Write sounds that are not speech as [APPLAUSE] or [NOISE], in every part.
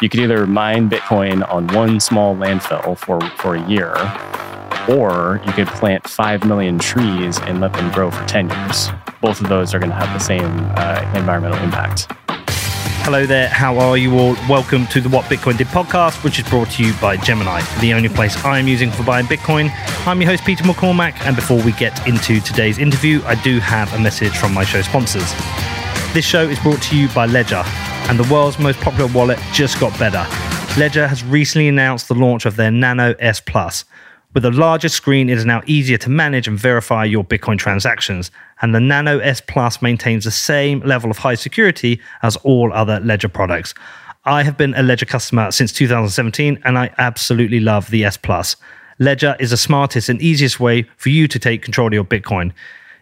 you could either mine Bitcoin on one small landfill for, for a year, or you could plant 5 million trees and let them grow for 10 years. Both of those are going to have the same uh, environmental impact. Hello there, how are you all? Welcome to the What Bitcoin Did podcast, which is brought to you by Gemini, the only place I'm using for buying Bitcoin. I'm your host, Peter McCormack, and before we get into today's interview, I do have a message from my show sponsors. This show is brought to you by Ledger, and the world's most popular wallet just got better. Ledger has recently announced the launch of their Nano S Plus. With a larger screen, it is now easier to manage and verify your Bitcoin transactions, and the Nano S Plus maintains the same level of high security as all other Ledger products. I have been a Ledger customer since 2017, and I absolutely love the S Plus. Ledger is the smartest and easiest way for you to take control of your Bitcoin.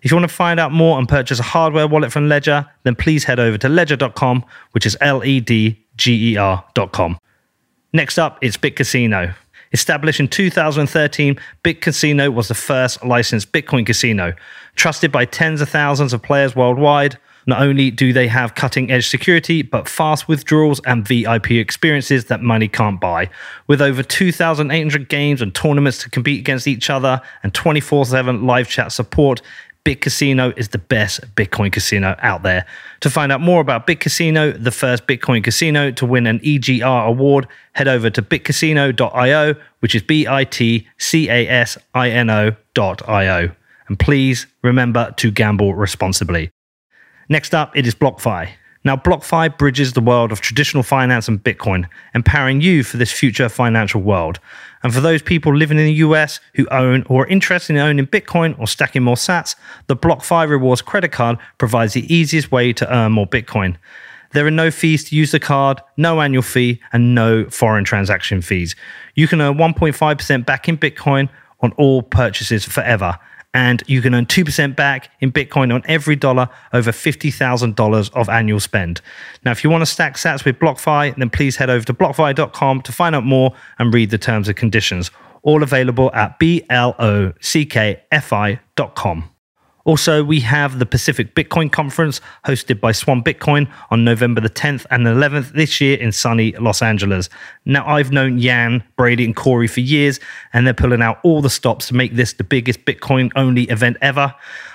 If you want to find out more and purchase a hardware wallet from Ledger, then please head over to ledger.com, which is L E D G E R.com. Next up, it's BitCasino. Established in 2013, BitCasino was the first licensed Bitcoin casino. Trusted by tens of thousands of players worldwide, not only do they have cutting edge security, but fast withdrawals and VIP experiences that money can't buy. With over 2,800 games and tournaments to compete against each other and 24 7 live chat support, BitCasino is the best Bitcoin casino out there. To find out more about BitCasino, the first Bitcoin casino to win an EGR award, head over to bitcasino.io, which is B I T C A S I N O.io. And please remember to gamble responsibly. Next up, it is BlockFi. Now, BlockFi bridges the world of traditional finance and Bitcoin, empowering you for this future financial world. And for those people living in the US who own or are interested in owning Bitcoin or stacking more sats, the BlockFi Rewards credit card provides the easiest way to earn more Bitcoin. There are no fees to use the card, no annual fee, and no foreign transaction fees. You can earn 1.5% back in Bitcoin on all purchases forever and you can earn 2% back in Bitcoin on every dollar over $50,000 of annual spend. Now, if you want to stack sats with BlockFi, then please head over to blockfi.com to find out more and read the terms and conditions. All available at B Also, we have the Pacific Bitcoin Conference hosted by Swan Bitcoin on November the 10th and 11th this year in sunny Los Angeles. Now, I've known Yan, Brady, and Cory for years, and they're pulling out all the stops to make this the biggest Bitcoin only event ever.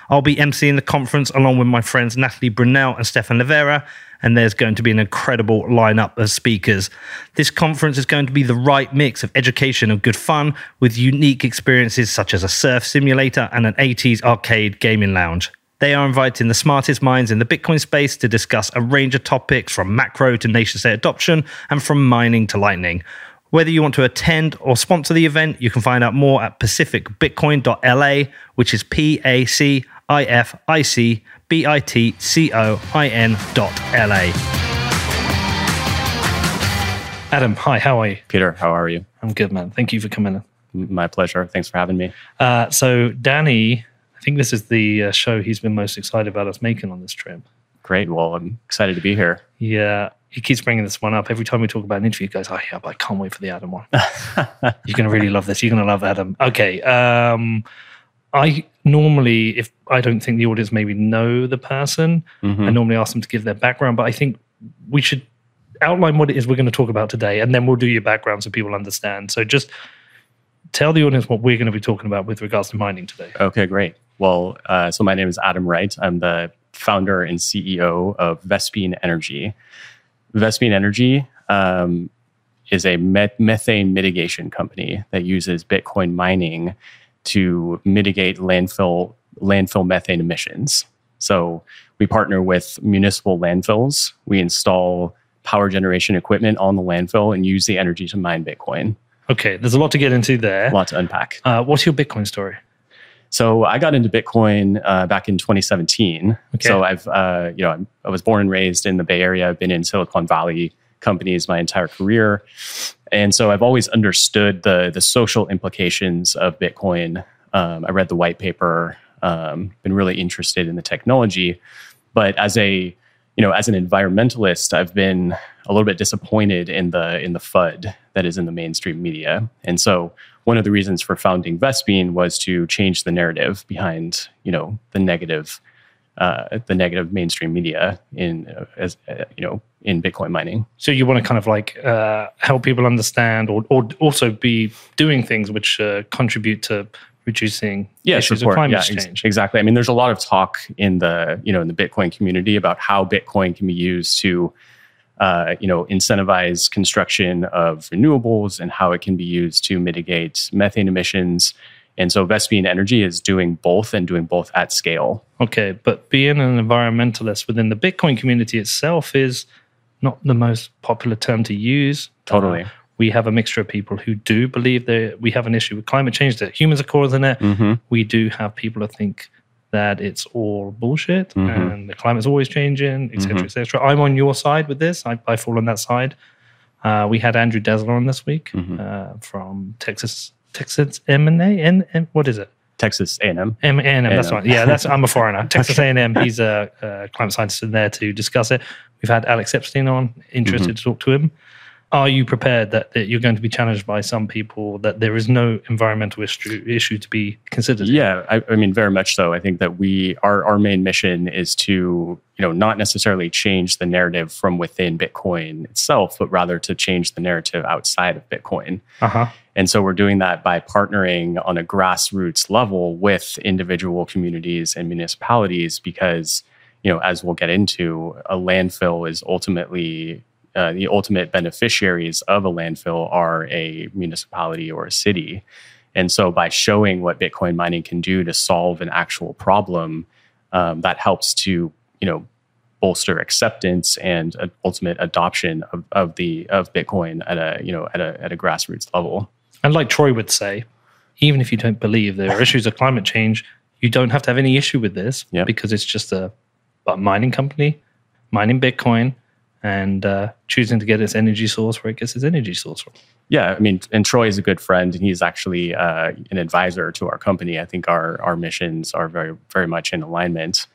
I'll be emceeing the conference along with my friends Natalie Brunell and Stefan Livera, and there's going to be an incredible lineup of speakers. This conference is going to be the right mix of education and good fun with unique experiences such as a surf simulator and an 80s arcade gaming lounge. They are inviting the smartest minds in the Bitcoin space to discuss a range of topics from macro to nation state adoption and from mining to lightning. Whether you want to attend or sponsor the event, you can find out more at pacificbitcoin.la, which is P A C I F I C B I T C O I N dot L A. Adam, hi, how are you? Peter, how are you? I'm good, man. Thank you for coming in. My pleasure. Thanks for having me. Uh, so, Danny, I think this is the uh, show he's been most excited about us making on this trip. Great. Well, I'm excited to be here. Yeah, he keeps bringing this one up every time we talk about an interview. He goes, "Oh yeah, but I can't wait for the Adam one. [LAUGHS] You're going to really love this. You're going to love Adam." Okay. Um, I normally, if I don't think the audience maybe know the person, Mhm. I normally ask them to give their background. But I think we should outline what it is we're going to talk about today, and then we'll do your background so people understand. So just tell the audience what we're going to be talking about with regards to mining today. Okay, great. Well, uh, so my name is Adam Wright. I'm the founder and CEO of Vespene Energy. Vespene Energy um, is a met- methane mitigation company that uses Bitcoin mining to mitigate landfill landfill methane emissions. So we partner with municipal landfills. We install power generation equipment on the landfill and use the energy to mine Bitcoin. Okay, there's a lot to get into there. A lot to unpack. Uh, what's your Bitcoin story? So I got into Bitcoin uh, back in 2017. Okay. So I've, uh, you know, I'm, I was born and raised in the Bay Area. I've been in Silicon Valley companies my entire career, and so I've always understood the the social implications of Bitcoin. Um, I read the white paper. Um, been really interested in the technology, but as a you know, as an environmentalist, I've been a little bit disappointed in the in the FUD that is in the mainstream media, and so one of the reasons for founding Vespene was to change the narrative behind you know the negative uh, the negative mainstream media in uh, as uh, you know in Bitcoin mining. So you want to kind of like uh, help people understand, or or also be doing things which uh, contribute to reducing yeah, issues support. of climate yeah, ex- change. exactly. I mean, there's a lot of talk in the you know in the Bitcoin community about how Bitcoin can be used to uh, you know incentivize construction of renewables and how it can be used to mitigate methane emissions. And so Vespene Energy is doing both and doing both at scale. Okay, but being an environmentalist within the Bitcoin community itself is not the most popular term to use. Totally. Uh, we have a mixture of people who do believe that we have an issue with climate change, that humans are causing it. Mhm. We do have people who think that it's all bullshit Mhm. and the climate's always changing, etc., Mhm. etc. I'm on your side with this. I, I fall on that side. Uh, we had Andrew Dessler on this week Mhm. uh, from Texas, Texas M&A, and N, what is it? Texas A&M. M and M. That's A&M. right. Yeah, that's I'm a foreigner. [LAUGHS] Texas A and M. He's a, a climate scientist in there to discuss it. We've had Alex Epstein on. Interested to talk to him. Are you prepared that, that you're going to be challenged by some people that there is no environmental issue issue to be considered? Yeah, I, I mean, very much so. I think that we our our main mission is to you know not necessarily change the narrative from within Bitcoin itself, but rather to change the narrative outside of Bitcoin. Uh huh. And so we're doing that by partnering on a grassroots level with individual communities and municipalities because, you know, as we'll get into, a landfill is ultimately uh, the ultimate beneficiaries of a landfill are a municipality or a city. And so by showing what Bitcoin mining can do to solve an actual problem, um, that helps to, you know, bolster acceptance and uh, ultimate adoption of, of the of Bitcoin at a you know at a at a grassroots level. And like Troy would say, even if you don't believe there are [LAUGHS] issues of climate change, you don't have to have any issue with this Yeah. because it's just a, a mining company mining Bitcoin and uh, choosing to get its energy source where it gets its energy source from. Yeah, I mean, and Troy is a good friend, and he's actually uh, an advisor to our company. I think our our missions are very very much in alignment.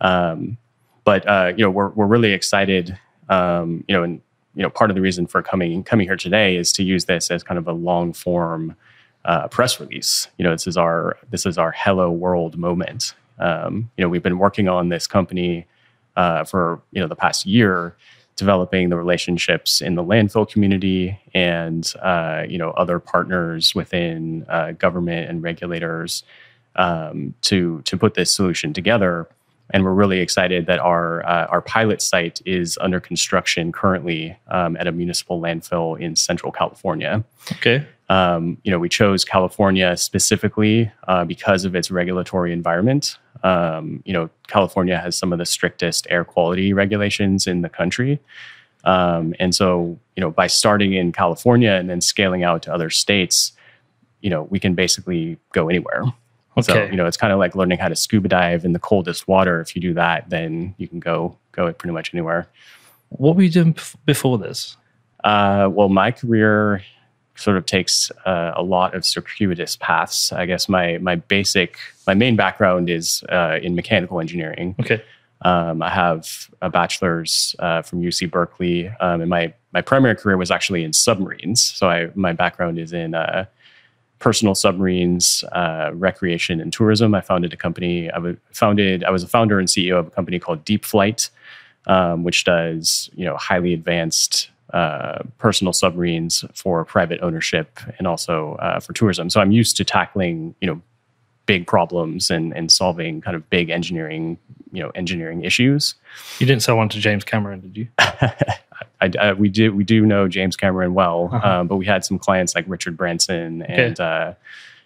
Um, but uh, you know, we're we're really excited. Um, you know, and you know, part of the reason for coming coming here today is to use this as kind of a long form uh, press release. You know, this is our this is our hello world moment. Um, you know, we've been working on this company uh, for you know the past year, developing the relationships in the landfill community and uh, you know other partners within uh, government and regulators um, to to put this solution together. And we're really excited that our uh, our pilot site is under construction currently um, at a municipal landfill in Central California. Okay. Um, you know, we chose California specifically uh, because of its regulatory environment. Um, you know, California has some of the strictest air quality regulations in the country. Um, and so, you know, by starting in California and then scaling out to other states, you know, we can basically go anywhere. Okay. So, you know, it's kind of like learning how to scuba dive in the coldest water. If you do that, then you can go go pretty much anywhere. What were you doing before this? Uh, well, my career sort of takes uh, a lot of circuitous paths. I guess my my basic my main background is uh, in mechanical engineering. Okay. Um, I have a bachelor's uh, from UC Berkeley, um, and my my primary career was actually in submarines. So I my background is in uh, personal submarines, uh, recreation, and tourism. I founded a company. I was founded. I was a founder and CEO of a company called Deep Flight, um, which does you know highly advanced uh, personal submarines for private ownership and also uh, for tourism. So I'm used to tackling you know big problems and and solving kind of big engineering you know engineering issues. You didn't sell one to James Cameron, did you? [LAUGHS] I, I- we do we do know James Cameron well, Uh-huh. um, but we had some clients like Richard Branson and uh,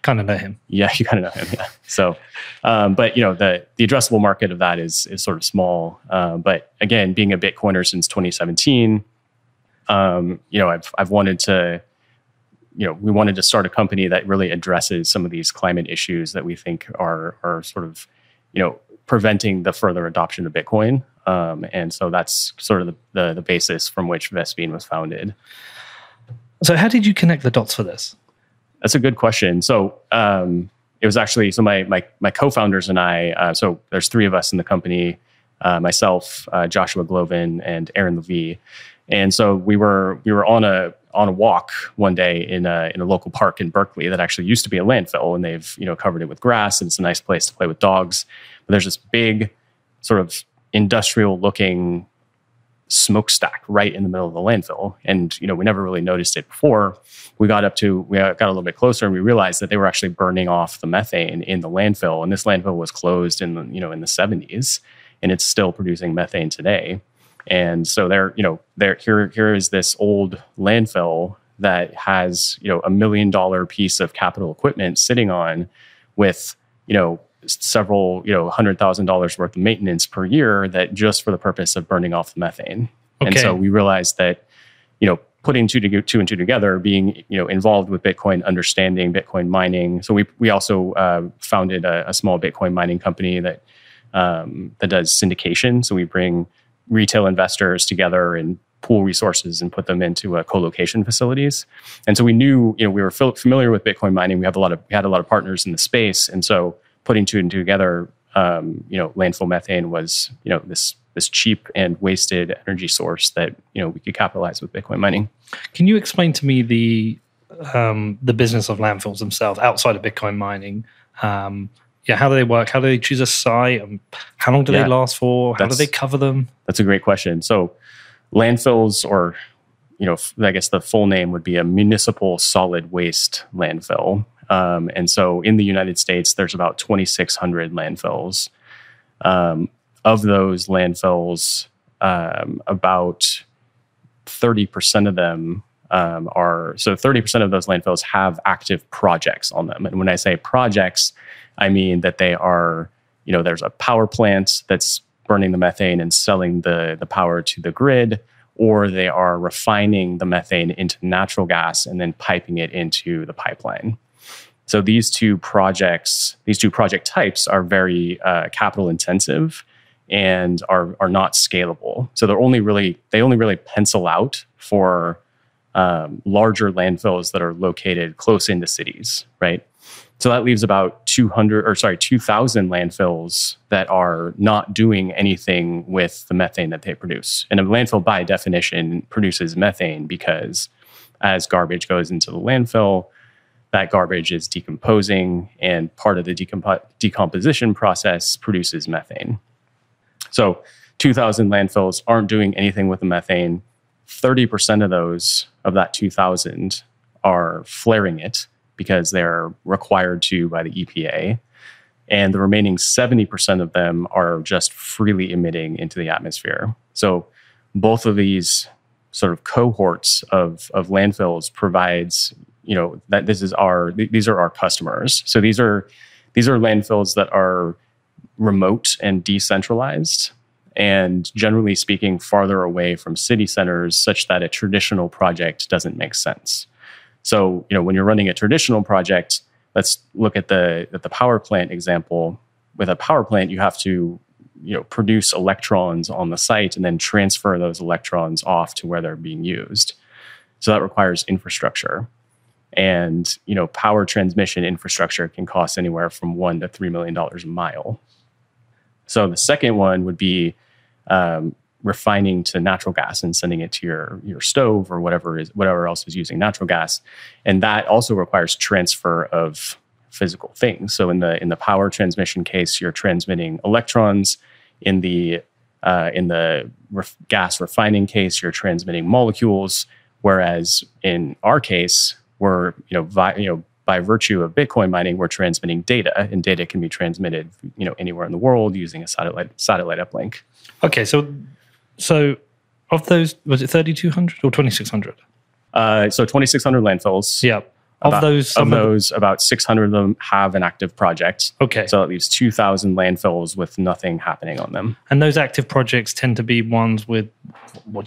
Kind of know him. yeah, you kind of know him. Yeah. So, um, but you know the the addressable market of that is is sort of small. Uh, but again, being a Bitcoiner since 2017, um, you know I've I've wanted to, you know, we wanted to start a company that really addresses some of these climate issues that we think are are sort of, you know, preventing the further adoption of Bitcoin. Um, and so that's sort of the, the the basis from which Vespene was founded. So, how did you connect the dots for this? That's a good question. So um, it was actually so my my my co-founders and I. Uh, so there's three of us in the company. Uh, myself, uh, Joshua Glovin, and Aaron Levy. And so we were we were on a on a walk one day in a in a local park in Berkeley that actually used to be a landfill, and they've you know covered it with grass, and it's a nice place to play with dogs. But there's this big sort of industrial looking smokestack right in the middle of the landfill. And, you know, we never really noticed it before. We got up to, we got a little bit closer and we realized that they were actually burning off the methane in the landfill. And this landfill was closed in the, you know, in the 70s and it's still producing methane today. And so there, you know, there here here is this old landfill that has, you know, a million dollar piece of capital equipment sitting on with, you know, several, you know, hundred thousand dollars worth of maintenance per year that just for the purpose of burning off the methane. Okay. And so we realized that, you know, putting two, to, two and two together, being you know involved with Bitcoin, understanding Bitcoin mining. So we we also uh, founded a, a, small Bitcoin mining company that um, that does syndication. So we bring retail investors together and pool resources and put them into uh, co-location facilities. And so we knew, you know, we were familiar with Bitcoin mining. We have a lot of we had a lot of partners in the space, and so putting two and two together, um, you know, landfill methane was, you know, this this cheap and wasted energy source that you know we could capitalize with Bitcoin mining. Can you explain to me the um, the business of landfills themselves outside of Bitcoin mining? Um, yeah, how do they work? How do they choose a site? And how long do yeah, they last for? How do they cover them? That's a great question. So landfills, or you know, I guess the full name would be a municipal solid waste landfill. Um, and so in the United States, there's about 2,600 landfills. Um, of those landfills, um, about 30% of them um, are so 30% of those landfills have active projects on them. And when I say projects, I mean that they are, you know, there's a power plant that's burning the methane and selling the, the power to the grid, or they are refining the methane into natural gas and then piping it into the pipeline. So these two projects, these two project types are very uh, capital intensive and are are not scalable. So they're only really they only really pencil out for um, larger landfills that are located close into cities, right? So that leaves about 200 or sorry, 2000 landfills that are not doing anything with the methane that they produce. And a landfill by definition produces methane because as garbage goes into the landfill, that garbage is decomposing and part of the decomp- decomposition process produces methane. So 2000 landfills aren't doing anything with the methane. 30% of those of that 2000 are flaring it because they're required to by the EPA. And the remaining 70% of them are just freely emitting into the atmosphere. So both of these sort of cohorts of, of landfills provides, you know, that this is our, these are our customers. So these are, these are landfills that are remote and decentralized and generally speaking farther away from city centers such that a traditional project doesn't make sense so, you know, when you're running a traditional project, let's look at the at the power plant example. With a power plant, you have to, you know, produce electrons on the site and then transfer those electrons off to where they're being used. So that requires infrastructure. And, you know, power transmission infrastructure can cost anywhere from one to three million dollars a mile. So the second one would be um, refining to natural gas and sending it to your your stove or whatever is whatever else is using natural gas. And that also requires transfer of physical things. So in the in the power transmission case you're transmitting electrons. In the uh, in the ref- gas refining case you're transmitting molecules. Whereas in our case we're you know vi- you know by virtue of bitcoin mining we're transmitting data and data can be transmitted you know anywhere in the world using a satellite satellite uplink okay so so, of those, was it 3,200 or 2,600? Uh, so 2,600 landfills. Yeah. Of about, those, of those, about 600 of them have an active project. Okay. So it leaves 2,000 landfills with nothing happening on them. And those active projects tend to be ones with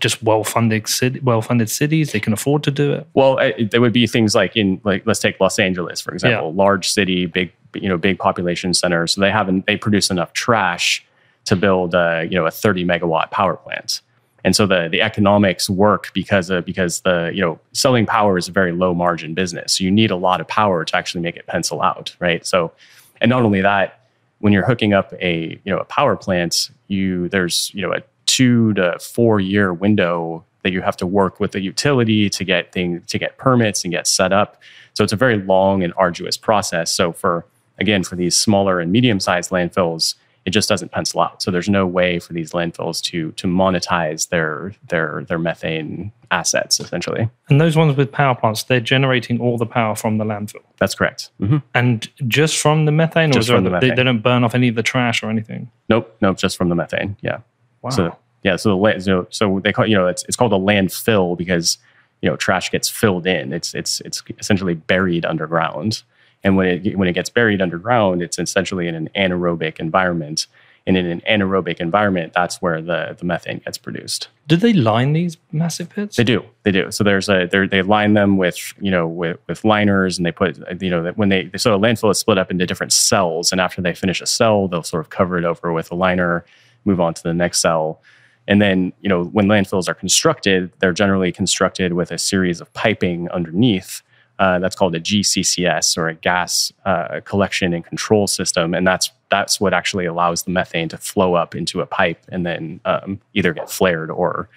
just well-funded city, well-funded cities. They can afford to do it. Well, it, there would be things like in like let's take Los Angeles for example, yeah. large city, big you know big population center. So they haven't they produce enough trash to build a, you know a 30 megawatt power plant. And so the the economics work because of, because the you know selling power is a very low margin business. So you need a lot of power to actually make it pencil out, right? So and not only that, when you're hooking up a you know a power plant, you there's you know a two to four year window that you have to work with the utility to get things to get permits and get set up. So it's a very long and arduous process. So for again for these smaller and medium sized landfills, it just doesn't pencil out. So there's no way for these landfills to to monetize their their their methane assets essentially. And those ones with power plants, they're generating all the power from the landfill. That's correct. hmm And just from the methane, or Just is there from the other- They, methane. they don't burn off any of the trash or anything. Nope, nope, just from the methane. Yeah. Wow. So yeah, so the la- so, so they call you know it's it's called a landfill because you know trash gets filled in. It's it's it's essentially buried underground, and when it when it gets buried underground, it's essentially in an anaerobic environment. And in an anaerobic environment, that's where the the methane gets produced. Do they line these massive pits? They do, they do. So there's a they they line them with you know with with liners, and they put you know that when they so a landfill is split up into different cells, and after they finish a cell, they'll sort of cover it over with a liner, move on to the next cell, and then you know when landfills are constructed, they're generally constructed with a series of piping underneath. Uh, that's called a GCCS or a gas uh, collection and control system, and that's that's what actually allows the methane to flow up into a pipe and then um, either get flared or,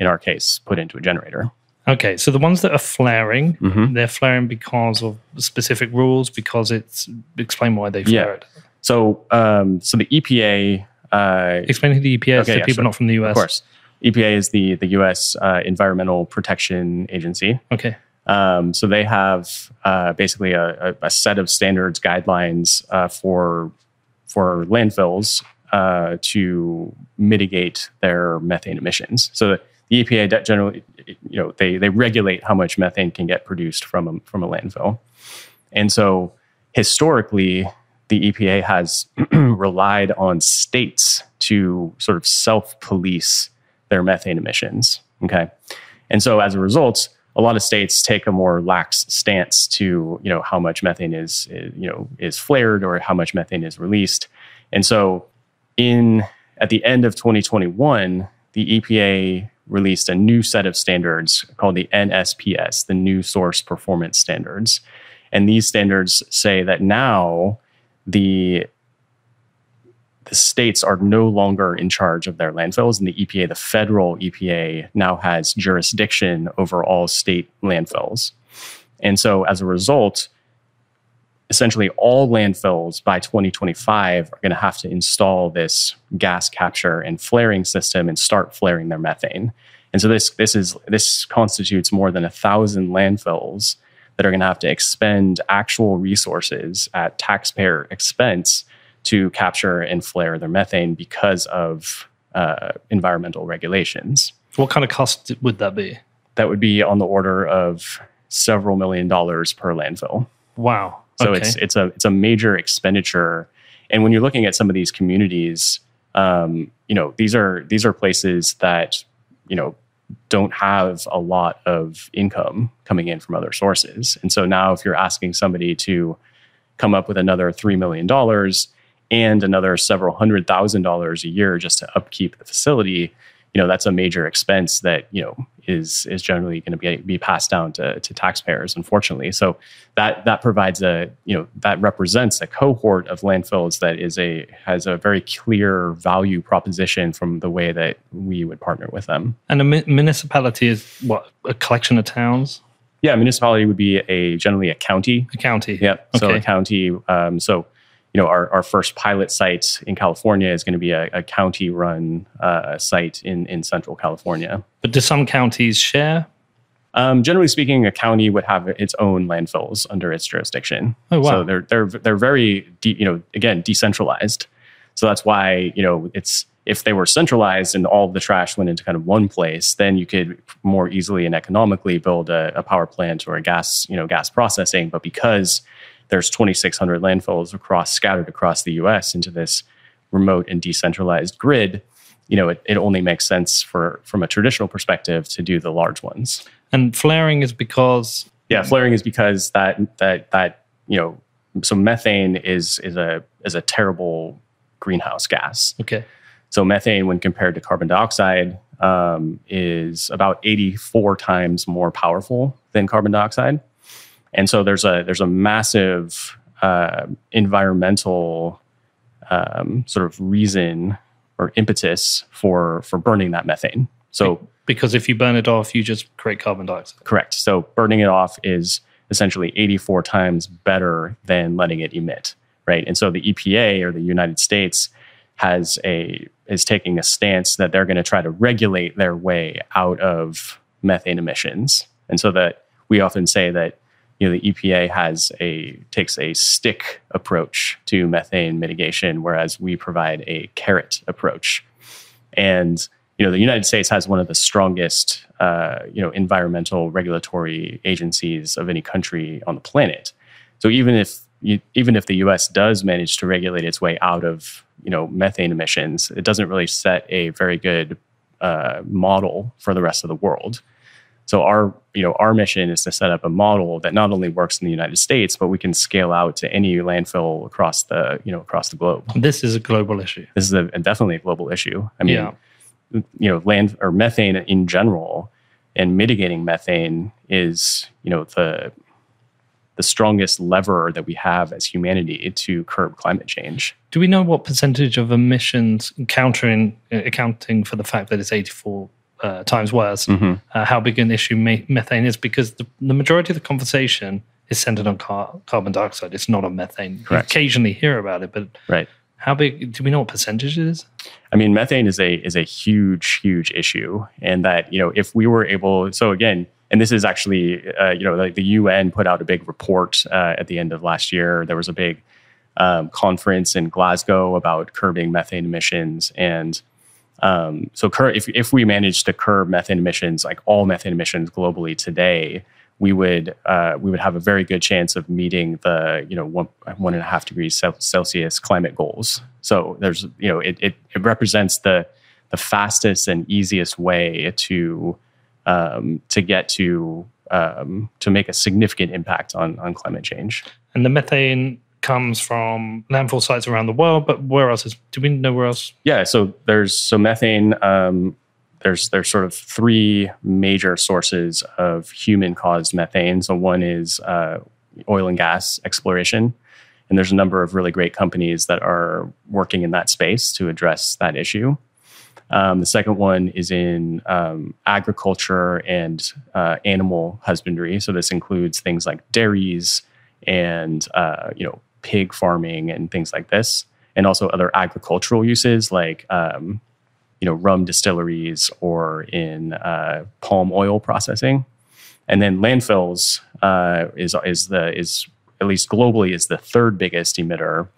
in our case, put into a generator. Okay, so the ones that are flaring, Mhm. they're flaring because of specific rules, because it's explain why they Yeah. flare it. So, um, so the EPA, uh, Explain who the EPA is Okay, to yeah, people sure. not from the US. of course, EPA is the the U.S. Uh, Environmental Protection Agency. Okay. Um, so they have uh, basically a, a, set of standards, guidelines uh, for for landfills uh, to mitigate their methane emissions. So the EPA generally, you know, they they regulate how much methane can get produced from a, from a landfill, and so historically, the EPA has [CLEARS THROAT] relied on states to sort of self police their methane emissions. Okay. And so as a result, a lot of states take a more lax stance to, you know, how much methane is, you know, is flared or how much methane is released. And so in at the end of 2021, the EPA released a new set of standards called the NSPS, the New Source Performance Standards. And these standards say that now the the states are no longer in charge of their landfills, and the EPA, the federal EPA, now has jurisdiction over all state landfills. And so, as a result, essentially all landfills by 2025 are going to have to install this gas capture and flaring system and start flaring their methane. And so this this is this constitutes more than a thousand landfills that are going to have to expend actual resources at taxpayer expense to capture and flare their methane because of uh, environmental regulations. What kind of cost would that be? That would be on the order of several million dollars per landfill. Wow. So okay. it's it's a it's a major expenditure. And when you're looking at some of these communities, um, you know these are these are places that you know don't have a lot of income coming in from other sources. And so now, if you're asking somebody to come up with another three million dollars and another several hundred thousand dollars a year just to upkeep the facility, you know that's a major expense that you know is is generally going to be be passed down to, to taxpayers unfortunately so that that provides a you know that represents a cohort of landfills that is a has a very clear value proposition from the way that we would partner with them and a mi- municipality is what? A collection of towns? yeah a municipality would be a generally a county A county? Yep. So a county. Um, so you know, our, our first pilot site in California is going to be a, a county-run uh, site in in Central California. But do some counties share? Um, generally speaking, a county would have its own landfills under its jurisdiction. Oh, wow. So they're they're they're very de- you know again decentralized. So that's why you know it's if they were centralized and all the trash went into kind of one place, then you could more easily and economically build a, a power plant or a gas you know gas processing. But because there's 2,600 landfills across scattered across the U.S. into this remote and decentralized grid, you know it, it only makes sense for from a traditional perspective to do the large ones. And flaring is because Yeah, flaring is because that that that you know so methane is is a is a terrible greenhouse gas. okay, So methane, when compared to carbon dioxide, um, is about 84 times more powerful than carbon dioxide, and so there's a there's a massive uh, environmental um, sort of reason or impetus for for burning that methane. So because if you burn it off, you just create carbon dioxide. Correct. So burning it off is essentially 84 times better than letting it emit, right? And so the EPA or the United States has a is taking a stance that they're going to try to regulate their way out of methane emissions, and so that we often say that you know the EPA has a takes a stick approach to methane mitigation, whereas we provide a carrot approach, and you know the United States has one of the strongest uh, you know environmental regulatory agencies of any country on the planet. So even if you, even if the U.S. does manage to regulate its way out of you know methane emissions, it doesn't really set a very good uh, model for the rest of the world. So our you know our mission is to set up a model that not only works in the United States, but we can scale out to any landfill across the you know across the globe. This is a global issue. This is a, definitely a global issue. I mean, yeah. you know, land or methane in general and mitigating methane is you know the the strongest lever that we have as humanity to curb climate change. Do we know what percentage of emissions countering accounting for the fact that it's 84 uh, times worse mm-hmm. uh, how big an issue methane is because the, the, majority of the conversation is centered on car- carbon dioxide. It's not on methane. Correct. You occasionally hear about it, but right. How big? Do we know what percentage it is? I mean, methane is a is a huge, huge issue, and that you know if we were able, so again, and this is actually, uh, you know, like the UN put out a big report uh, at the end of last year. There was a big um, conference in Glasgow about curbing methane emissions, and um, so cur- if if we manage to curb methane emissions, like all methane emissions globally today, we would uh, we would have a very good chance of meeting the you know one one and a half degrees Celsius climate goals. So there's you know it it, it represents the the fastest and easiest way to um, to get to um, to make a significant impact on on climate change. And the methane comes from landfill sites around the world, but where else is? Do we know where else? Yeah, so there's so methane. Um, there's there's sort of three major sources of human caused methane. So one is uh, oil and gas exploration, and there's a number of really great companies that are working in that space to address that issue. Um, the second one is in um, agriculture and uh, animal husbandry. So this includes things like dairies and uh, you know pig farming and things like this, and also other agricultural uses like um, you know rum distilleries or in uh, palm oil processing. And then landfills uh, is is the is at least globally is the third biggest emitter.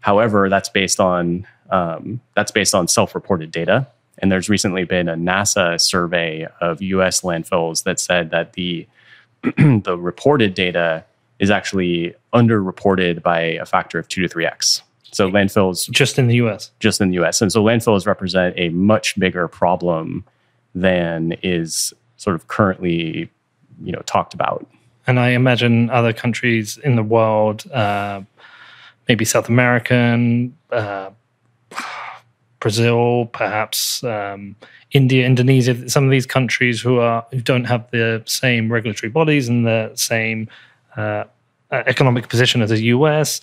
However, that's based on um, that's based on self-reported data. And there's recently been a NASA survey of U.S. landfills that said that the [CLEARS THROAT] the reported data is actually underreported by a factor of two to three x. So landfills just in the U.S. Just in the U.S. And so landfills represent a much bigger problem than is sort of currently, you know, talked about. And I imagine other countries in the world, uh, maybe South American, uh, Brazil, perhaps um, India, Indonesia, some of these countries who are who don't have the same regulatory bodies and the same uh, economic position as the US,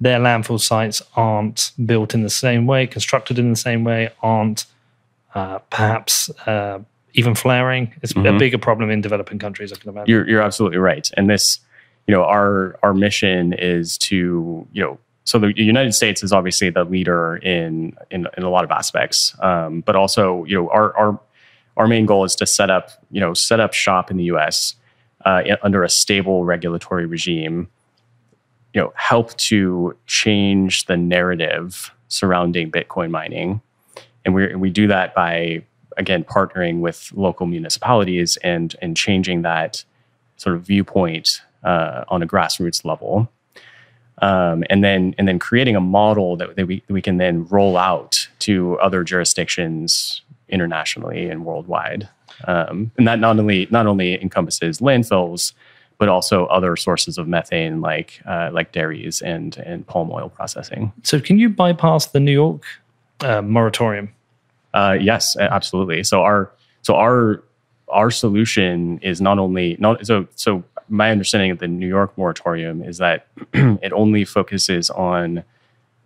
their landfill sites aren't built in the same way, constructed in the same way, aren't uh, perhaps uh, even flaring. It's mm-hmm. a bigger problem in developing countries, I can imagine. You're, you're absolutely right. And this, you know, our our mission is to, you know, so the United States is obviously the leader in in, in a lot of aspects, um, but also you know our our our main goal is to set up you know set up shop in the U.S. Uh, under a stable regulatory regime. You know, help to change the narrative surrounding Bitcoin mining, and we we do that by again partnering with local municipalities and and changing that sort of viewpoint uh, on a grassroots level um, and then and then creating a model that, that we, we can then roll out to other jurisdictions internationally and worldwide. Um, and that not only not only encompasses landfills, but also other sources of methane like uh, like dairies and and palm oil processing. So, can you bypass the New York uh, moratorium? Uh, yes, absolutely. So our so our our solution is not only not so so my understanding of the New York moratorium is that [CLEARS THROAT] it only focuses on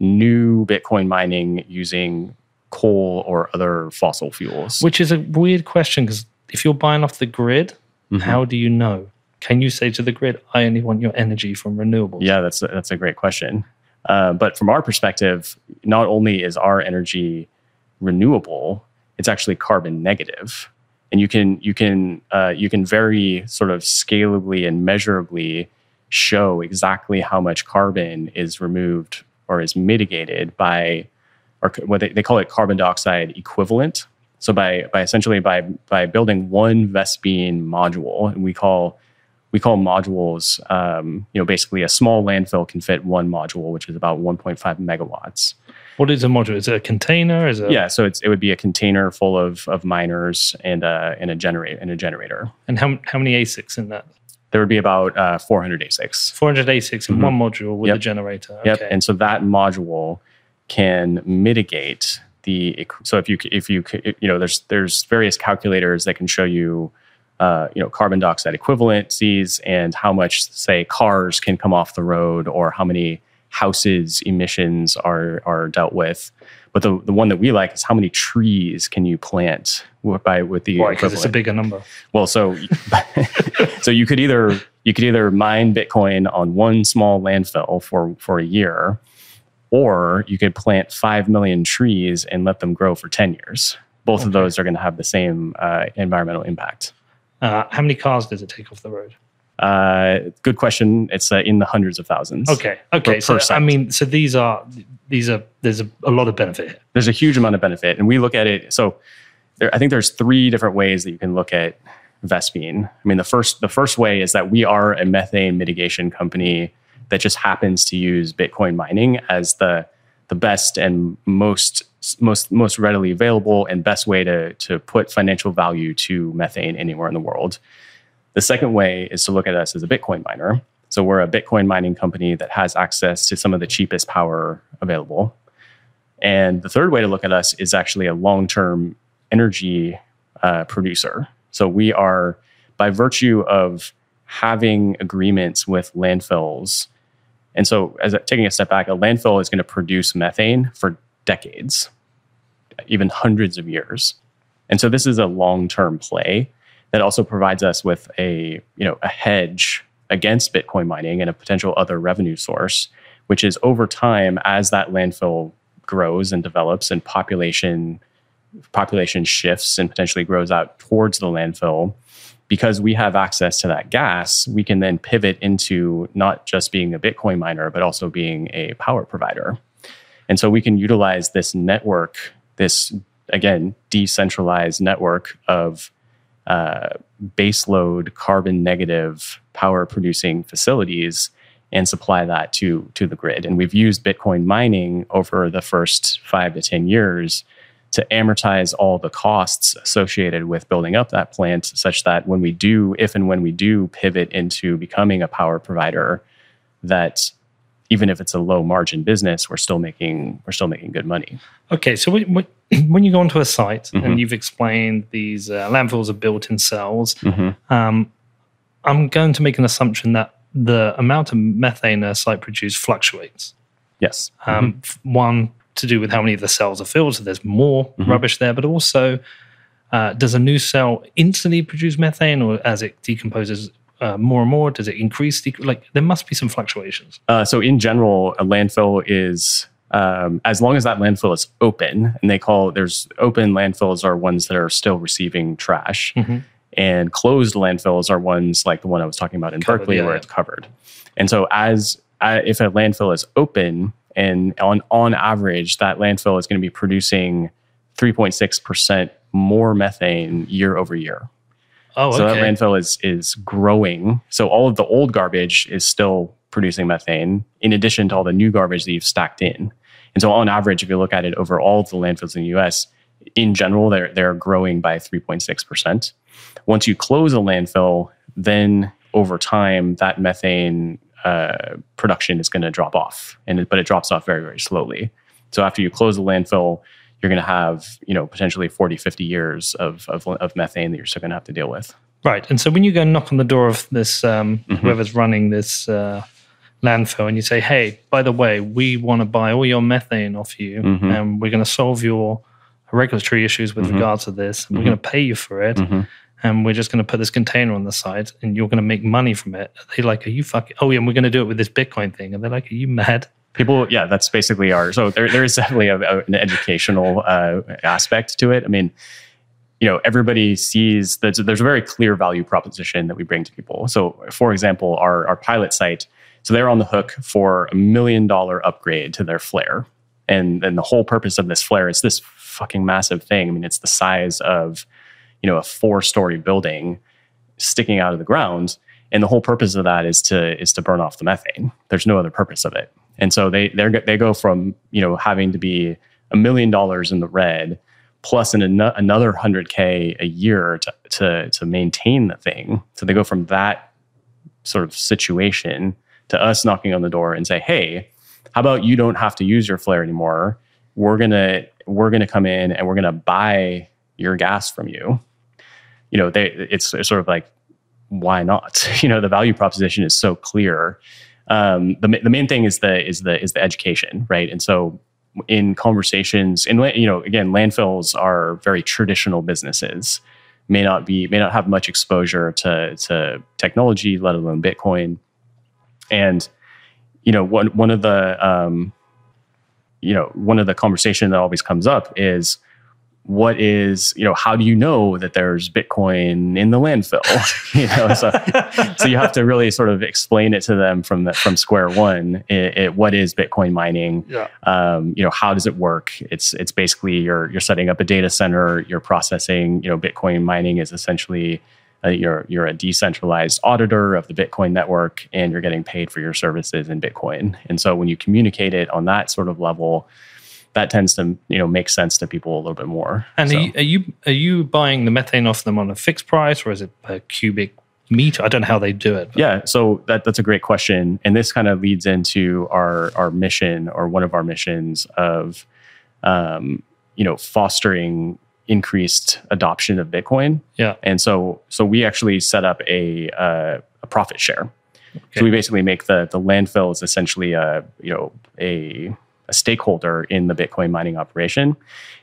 new Bitcoin mining using coal or other fossil fuels. Which is a weird question because if you're buying off the grid, mm-hmm. how do you know? Can you say to the grid, "I only want your energy from renewables"? Yeah, that's a, that's a great question. Uh, but from our perspective, not only is our energy renewable, it's actually carbon negative, and you can you can uh, you can very sort of scalably and measurably show exactly how much carbon is removed or is mitigated by, or what they, they call it carbon dioxide equivalent. So by by essentially by by building one Vespene module, and we call we call modules, um, you know, basically a small landfill can fit one module, which is about 1.5 megawatts. What is a module? Is it a container? Is it Yeah, so it's it would be a container full of of miners and a and a generator and a generator. And how how many ASICs in that? There would be about uh, 400 ASICs. 400 ASICs in Mhm. one module with Yep. the generator. Yep. And so that module can mitigate the so if you if you you know there's there's various calculators that can show you uh, you know carbon dioxide equivalencies and how much say cars can come off the road or how many houses emissions are are dealt with. But the the one that we like is how many trees can you plant by with the Why? Because it's a bigger number. Well, so [LAUGHS] so you could either you could either mine Bitcoin on one small landfill for for a year, or you could plant five million trees and let them grow for ten years. Both of those are going to have the same uh, environmental impact. Uh, how many cars does it take off the road? Uh, good question. It's uh, in the hundreds of thousands. Okay. Okay. per so I mean, so these are these are there's a, a lot of benefit there's a huge amount of benefit, and we look at it. So, there, I think there's three different ways that you can look at Vespene. I mean, the first the first way is that we are a methane mitigation company that just happens to use Bitcoin mining as the the best and most most most readily available and best way to to put financial value to methane anywhere in the world. The second way is to look at us as a Bitcoin miner. So we're a Bitcoin mining company that has access to some of the cheapest power available. And the third way to look at us is actually a long term energy uh, producer. So we are, by virtue of having agreements with landfills, and so as taking a step back, a landfill is going to produce methane for decades, even hundreds of years. And so this is a long term play that also provides us with a you know a hedge against Bitcoin mining and a potential other revenue source, which is over time as that landfill grows and develops and population population shifts and potentially grows out towards the landfill because we have access to that gas we can then pivot into not just being a bitcoin miner but also being a power provider and so we can utilize this network this again decentralized network of uh, baseload carbon negative power producing facilities and supply that to to the grid. And we've used Bitcoin mining over the first five to ten years to amortize all the costs associated with building up that plant, such that when we do, if and when we do pivot into becoming a power provider, that even if it's a low margin business, we're still making we're still making good money. Okay, so when, when- [CLEARS THROAT] when you go onto a site Mhm. and you've explained these uh, landfills are built in cells, Mm-hmm. um, I'm going to make an assumption that the amount of methane a site produces fluctuates. Yes. Um, f- One to do with how many of the cells are filled, so there's more Mhm. rubbish there, but also uh, does a new cell instantly produce methane, or as it decomposes uh, more and more, does it increase? Like there must be some fluctuations. Uh, so in general, a landfill is um, as long as that landfill is open, and they call there's open landfills are ones that are still receiving trash, Mhm. and closed landfills are ones like the one I was talking about in Covered, Berkeley yeah, where yeah. it's covered. And so as uh, if a landfill is open and on on average that landfill is going to be producing 3.6 percent more methane year over year. Oh, So okay. that landfill is is growing. So all of the old garbage is still producing methane, in addition to all the new garbage that you've stacked in. And so on average, if you look at it over all of the landfills in the US, in general, they're they're growing by 3.6%. Once you close a landfill, then over time that methane uh, production is going to drop off, and it, but it drops off very very slowly. So after you close the landfill, you're going to have you know potentially 40, 50 years of of, of methane that you're still going to have to deal with. Right. And so when you go knock on the door of this, um, Mhm. whoever's running this uh, landfill, and you say, hey, by the way, we want to buy all your methane off you, Mhm. and we're going to solve your regulatory issues with Mhm. regards to this, and we're Mhm. going to pay you for it, Mhm. And we're just going to put this container on the site, and you're going to make money from it. They're they like, are you fucking, oh, yeah, and we're going to do it with this Bitcoin thing. And they're like, are you mad? people yeah that's basically our so there, there is definitely a, a, an educational uh, aspect to it i mean you know everybody sees that there's a very clear value proposition that we bring to people so for example our, our pilot site so they're on the hook for a million dollar upgrade to their flare and and the whole purpose of this flare is this fucking massive thing i mean it's the size of you know a four story building sticking out of the ground and the whole purpose of that is to is to burn off the methane there's no other purpose of it and so they they go from you know having to be a million dollars in the red plus an, another 100k a year to, to to maintain the thing. So they go from that sort of situation to us knocking on the door and say, "Hey, how about you don't have to use your flare anymore? We're gonna we're gonna come in and we're gonna buy your gas from you." You know, they it's, it's sort of like why not? [LAUGHS] You know, the value proposition is so clear um, the the main thing is the is the is the education, right? And so in conversations, and you know, again, landfills are very traditional businesses, may not be may not have much exposure to to technology, let alone Bitcoin, and you know, one one of the um, you know one of the conversation that always comes up is what is you know how do you know that there's bitcoin in the landfill? [LAUGHS] You know so, so you have to really sort of explain it to them from the, from square one it, it, what is bitcoin mining? Yeah. um, you know how does it work? It's it's basically you're you're setting up a data center you're processing you know bitcoin mining is essentially uh, you're you're a decentralized auditor of the bitcoin network and you're getting paid for your services in bitcoin. And so when you communicate it on that sort of level that tends to you know make sense to people a little bit more. And so. are, you, are, you, are you buying the methane off them on a fixed price, or is it per cubic meter? I don't know how they do it. But. Yeah, so that that's a great question, and this kind of leads into our our mission or one of our missions of, um, you know, fostering increased adoption of Bitcoin. Yeah, and so so we actually set up a uh, a profit share. Okay. So we basically make the the landfill is essentially a you know a a stakeholder in the Bitcoin mining operation.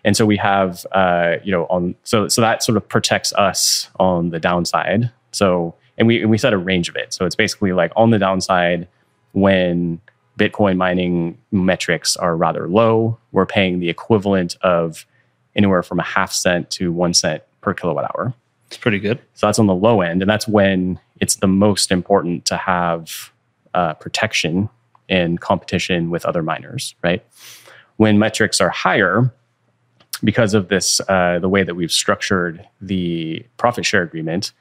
And so we have, uh, you know, on so so that sort of protects us on the downside. So and we and we set a range of it. So it's basically like on the downside when Bitcoin mining metrics are rather low, we're paying the equivalent of anywhere from a half cent to one cent per kilowatt hour. It's pretty good. So that's on the low end, and that's when it's the most important to have uh, protection in competition with other miners, right? When metrics are higher, because of this, uh, the way that we've structured the profit share agreement,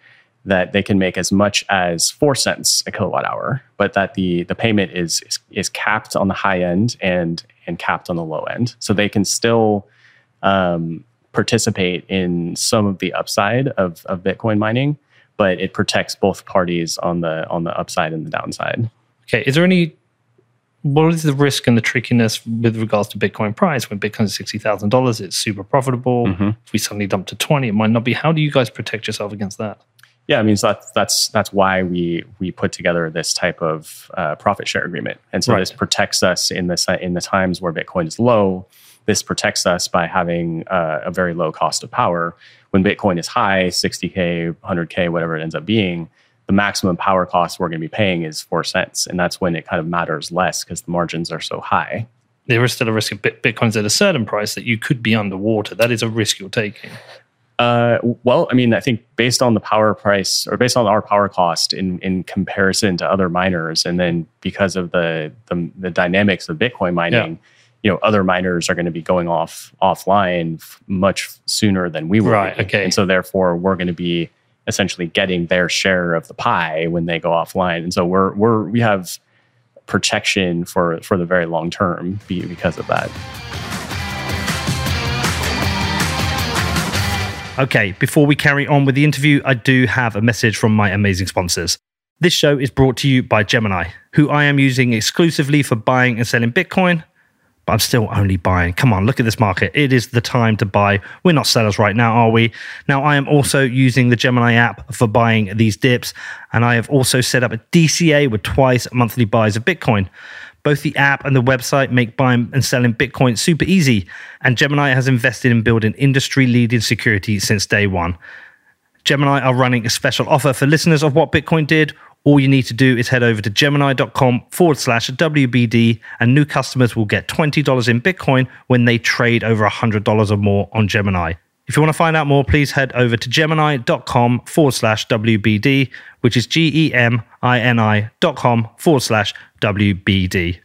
that they can make as much as four cents a kilowatt hour, but that the the payment is is, is capped on the high end and and capped on the low end, so they can still um, participate in some of the upside of of Bitcoin mining, but it protects both parties on the on the upside and the downside. Okay, is there any what is the risk and the trickiness with regards to Bitcoin price? When Bitcoin is sixty thousand dollars, it's super profitable. Mm-hmm. If we suddenly dump to twenty, it might not be. How do you guys protect yourself against that? Yeah, I mean, so that's that's that's why we we put together this type of uh, profit share agreement, and so right. this protects us in this in the times where Bitcoin is low. This protects us by having uh, a very low cost of power. When Bitcoin is high, sixty k, hundred k, whatever it ends up being, the maximum power cost we're going to be paying is four cents. And that's when it kind of matters less because the margins are so high. There is still a risk of Bitcoin's at a certain price that you could be underwater. That is a risk you're taking. Uh, well, I mean, I think based on the power price or based on our power cost in, in comparison to other miners, and then because of the the, the dynamics of Bitcoin mining, yeah. you know, other miners are going to be going off offline much sooner than we were. Right. Be. Okay. And so therefore, we're going to be essentially getting their share of the pie when they go offline. And so we're we're we have protection for for the very long term because of that. Okay, before we carry on with the interview, I do have a message from my amazing sponsors. This show is brought to you by Gemini, who I am using exclusively for buying and selling Bitcoin but I'm still only buying. Come on, look at this market. It is the time to buy. We're not sellers right now, are we? Now, I am also using the Gemini app for buying these dips, and I have also set up a DCA with twice monthly buys of Bitcoin. Both the app and the website make buying and selling Bitcoin super easy, and Gemini has invested in building industry leading security since day one. Gemini are running a special offer for listeners of what Bitcoin did All you need to do is head over to gemini.com forward slash WBD, and new customers will get $20 in Bitcoin when they trade over $100 or more on Gemini. If you want to find out more, please head over to gemini.com forward slash WBD, which is G E M I N I dot com forward slash WBD.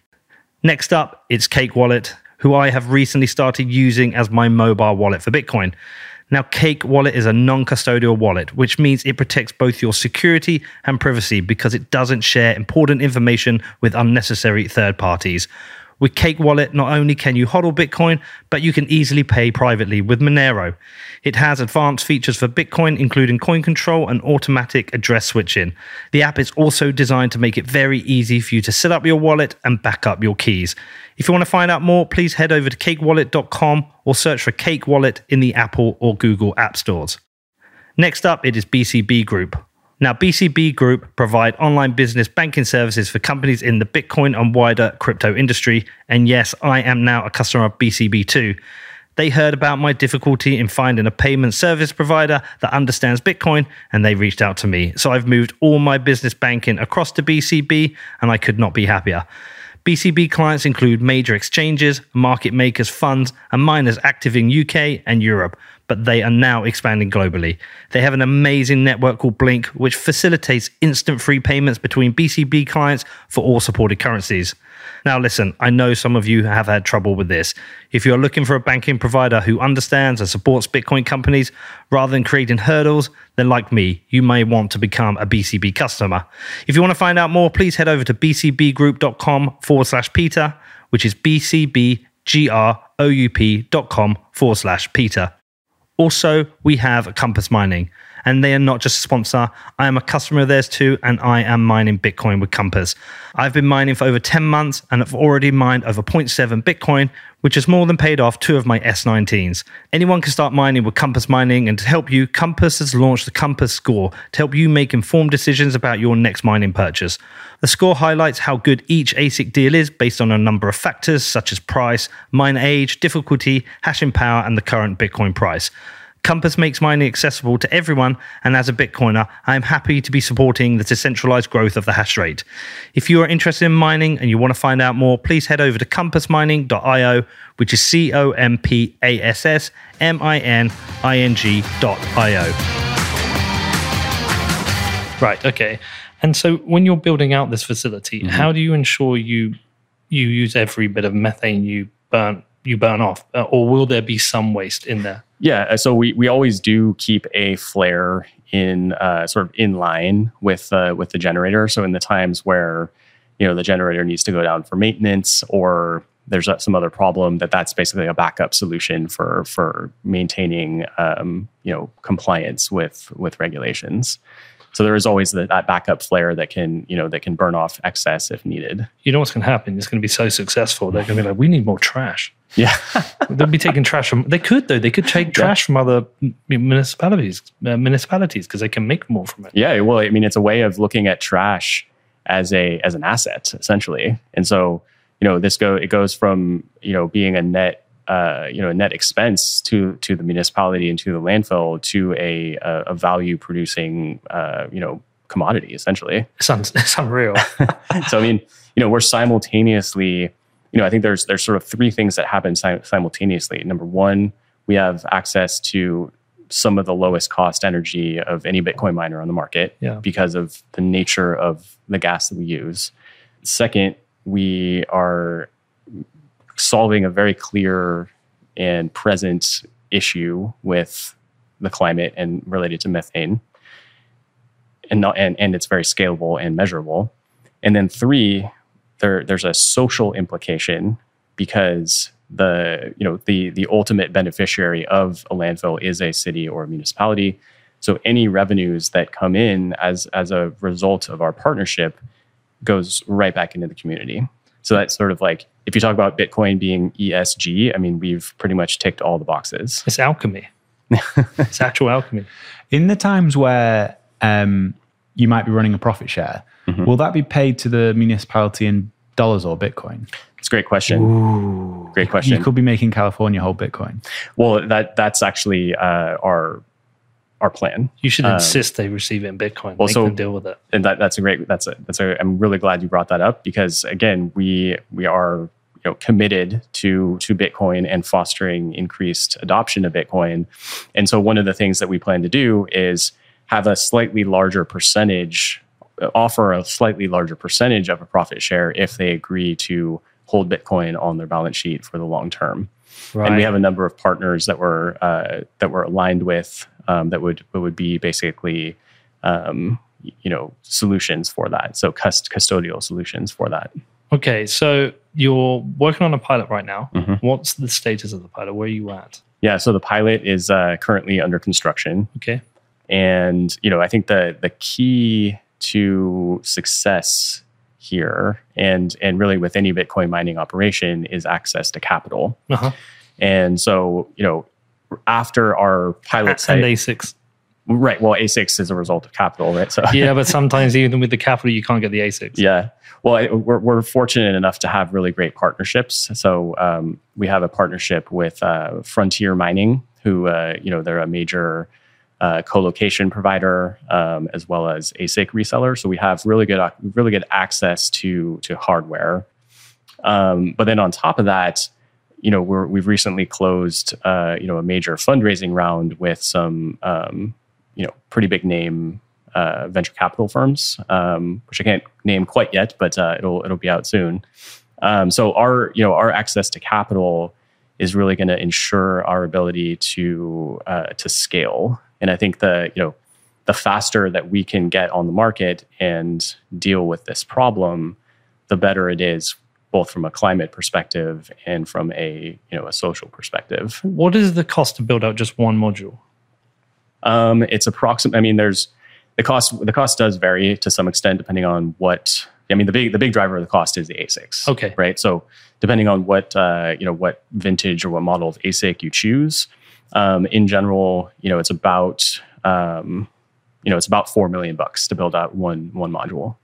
Next up, it's Cake Wallet, who I have recently started using as my mobile wallet for Bitcoin. Now, Cake Wallet is a non custodial wallet, which means it protects both your security and privacy because it doesn't share important information with unnecessary third parties. With Cake Wallet, not only can you hodl Bitcoin, but you can easily pay privately with Monero. It has advanced features for Bitcoin, including coin control and automatic address switching. The app is also designed to make it very easy for you to set up your wallet and back up your keys. If you want to find out more, please head over to cakewallet.com or search for Cake Wallet in the Apple or Google App Stores. Next up, it is BCB Group. Now, BCB Group provide online business banking services for companies in the Bitcoin and wider crypto industry. And yes, I am now a customer of BCB too. They heard about my difficulty in finding a payment service provider that understands Bitcoin and they reached out to me. So I've moved all my business banking across to BCB and I could not be happier. BCB clients include major exchanges, market makers, funds, and miners active in UK and Europe, but they are now expanding globally. They have an amazing network called Blink, which facilitates instant free payments between BCB clients for all supported currencies. Now, listen, I know some of you have had trouble with this. If you're looking for a banking provider who understands and supports Bitcoin companies rather than creating hurdles, then like me, you may want to become a BCB customer. If you want to find out more, please head over to bcbgroup.com forward slash Peter, which is bcbgroup.com forward slash Peter. Also, we have Compass Mining and they are not just a sponsor. I am a customer of theirs too, and I am mining Bitcoin with Compass. I've been mining for over 10 months and have already mined over 0.7 Bitcoin, which has more than paid off two of my S19s. Anyone can start mining with Compass Mining, and to help you, Compass has launched the Compass Score to help you make informed decisions about your next mining purchase. The score highlights how good each ASIC deal is based on a number of factors such as price, mine age, difficulty, hashing power, and the current Bitcoin price. Compass makes mining accessible to everyone, and as a Bitcoiner, I am happy to be supporting the decentralized growth of the hash rate. If you are interested in mining and you want to find out more, please head over to compassmining.io, which is C O M P A S S M I N I N G.io. Right, okay. And so when you're building out this facility, Mm-hmm. how do you ensure you you use every bit of methane you burn you burn off, Uh, or will there be some waste in there? Yeah, uh, so we we always do keep a flare in uh, sort of in line with uh, with the generator. So in the times where you know the generator needs to go down for maintenance or there's some other problem, that that's basically a backup solution for for maintaining um, you know compliance with with regulations. So there is always the, that backup flare that can you know that can burn off excess if needed. You know what's going to happen? It's going to be so successful. They're going to be like, we need more trash. Yeah, [LAUGHS] They'll be taking trash from. They could though. They could take trash from other municipalities, uh, municipalities because they can make more from it. Yeah, well, I mean, it's a way of looking at trash as a as an asset essentially, and so you know this go it goes from you know being a net uh, you know a net expense to to the municipality and to the landfill to a a, a value producing uh, you know commodity essentially. It sounds [LAUGHS] it's unreal. [LAUGHS] so I mean, you know, we're simultaneously, you know, I think there's there's sort of three things that happen si- simultaneously. Number one, we have access to some of the lowest cost energy of any Bitcoin miner on the market Yeah. because of the nature of the gas that we use. Second, we are solving a very clear and present issue with the climate and related to methane. And not and, and it's very scalable and measurable. And then three there there's a social implication because the you know the the ultimate beneficiary of a landfill is a city or a municipality. So any revenues that come in as as a result of our partnership goes right back into the community so that's sort of like if you talk about bitcoin being esg i mean we've pretty much ticked all the boxes It's alchemy. [LAUGHS] it's actual alchemy. In the times where um, you might be running a profit share, will that be paid to the municipality in dollars or Bitcoin? it's a great question great question You could be making California hold Bitcoin. Well, that that's actually uh, our our plan. You should Um, insist they receive it in Bitcoin. well, Make so- deal with it. and that that's a great that's a that's a I'm really glad you brought that up because again we we are you know committed to to Bitcoin and fostering increased adoption of Bitcoin, and so one of the things that we plan to do is have a slightly larger percentage offer a slightly larger percentage of a profit share if they agree to hold Bitcoin on their balance sheet for the long term Right. and we have a number of partners that we're uh, that we're aligned with um, that would would be basically um, you know solutions for that so cust- custodial solutions for that okay, so you're working on a pilot right now. Mhm. What's the status of the pilot? Where are you at? yeah so the pilot is uh, currently under construction Okay. and you know i think the the key to success here and and really with any bitcoin mining operation is access to capital Uh-huh. and so you know after our pilot site And ASICs. right well ASICs is a result of capital right so Yeah, but [LAUGHS] sometimes even with the capital, you can't get the ASICs. Yeah. Well, we're, we're fortunate enough to have really great partnerships. So um, we have a partnership with uh, Frontier Mining, who, uh, you know, they're a major uh, co-location provider um, as well as ASIC reseller. So we have really good, really good access to to hardware. Um, but then on top of that, you know, we're, we've recently closed, uh, you know, a major fundraising round with some, um, you know, pretty big name uh, venture capital firms, um, which I can't name quite yet, but uh, it'll it'll be out soon. Um, so our you know our access to capital is really going to ensure our ability to uh, to scale. And I think the you know the faster that we can get on the market and deal with this problem, the better it is both from a climate perspective and from a you know a social perspective. What is the cost to build out just one module? Um, it's approximate. I mean, there's the cost. The cost does vary to some extent depending on what. I mean, the big the big driver of the cost is the ASICs. Okay. Right. So depending on what uh, you know, what vintage or what model of ASIC you choose, um, in general, you know, it's about um, you know, it's about four million bucks to build out one one module.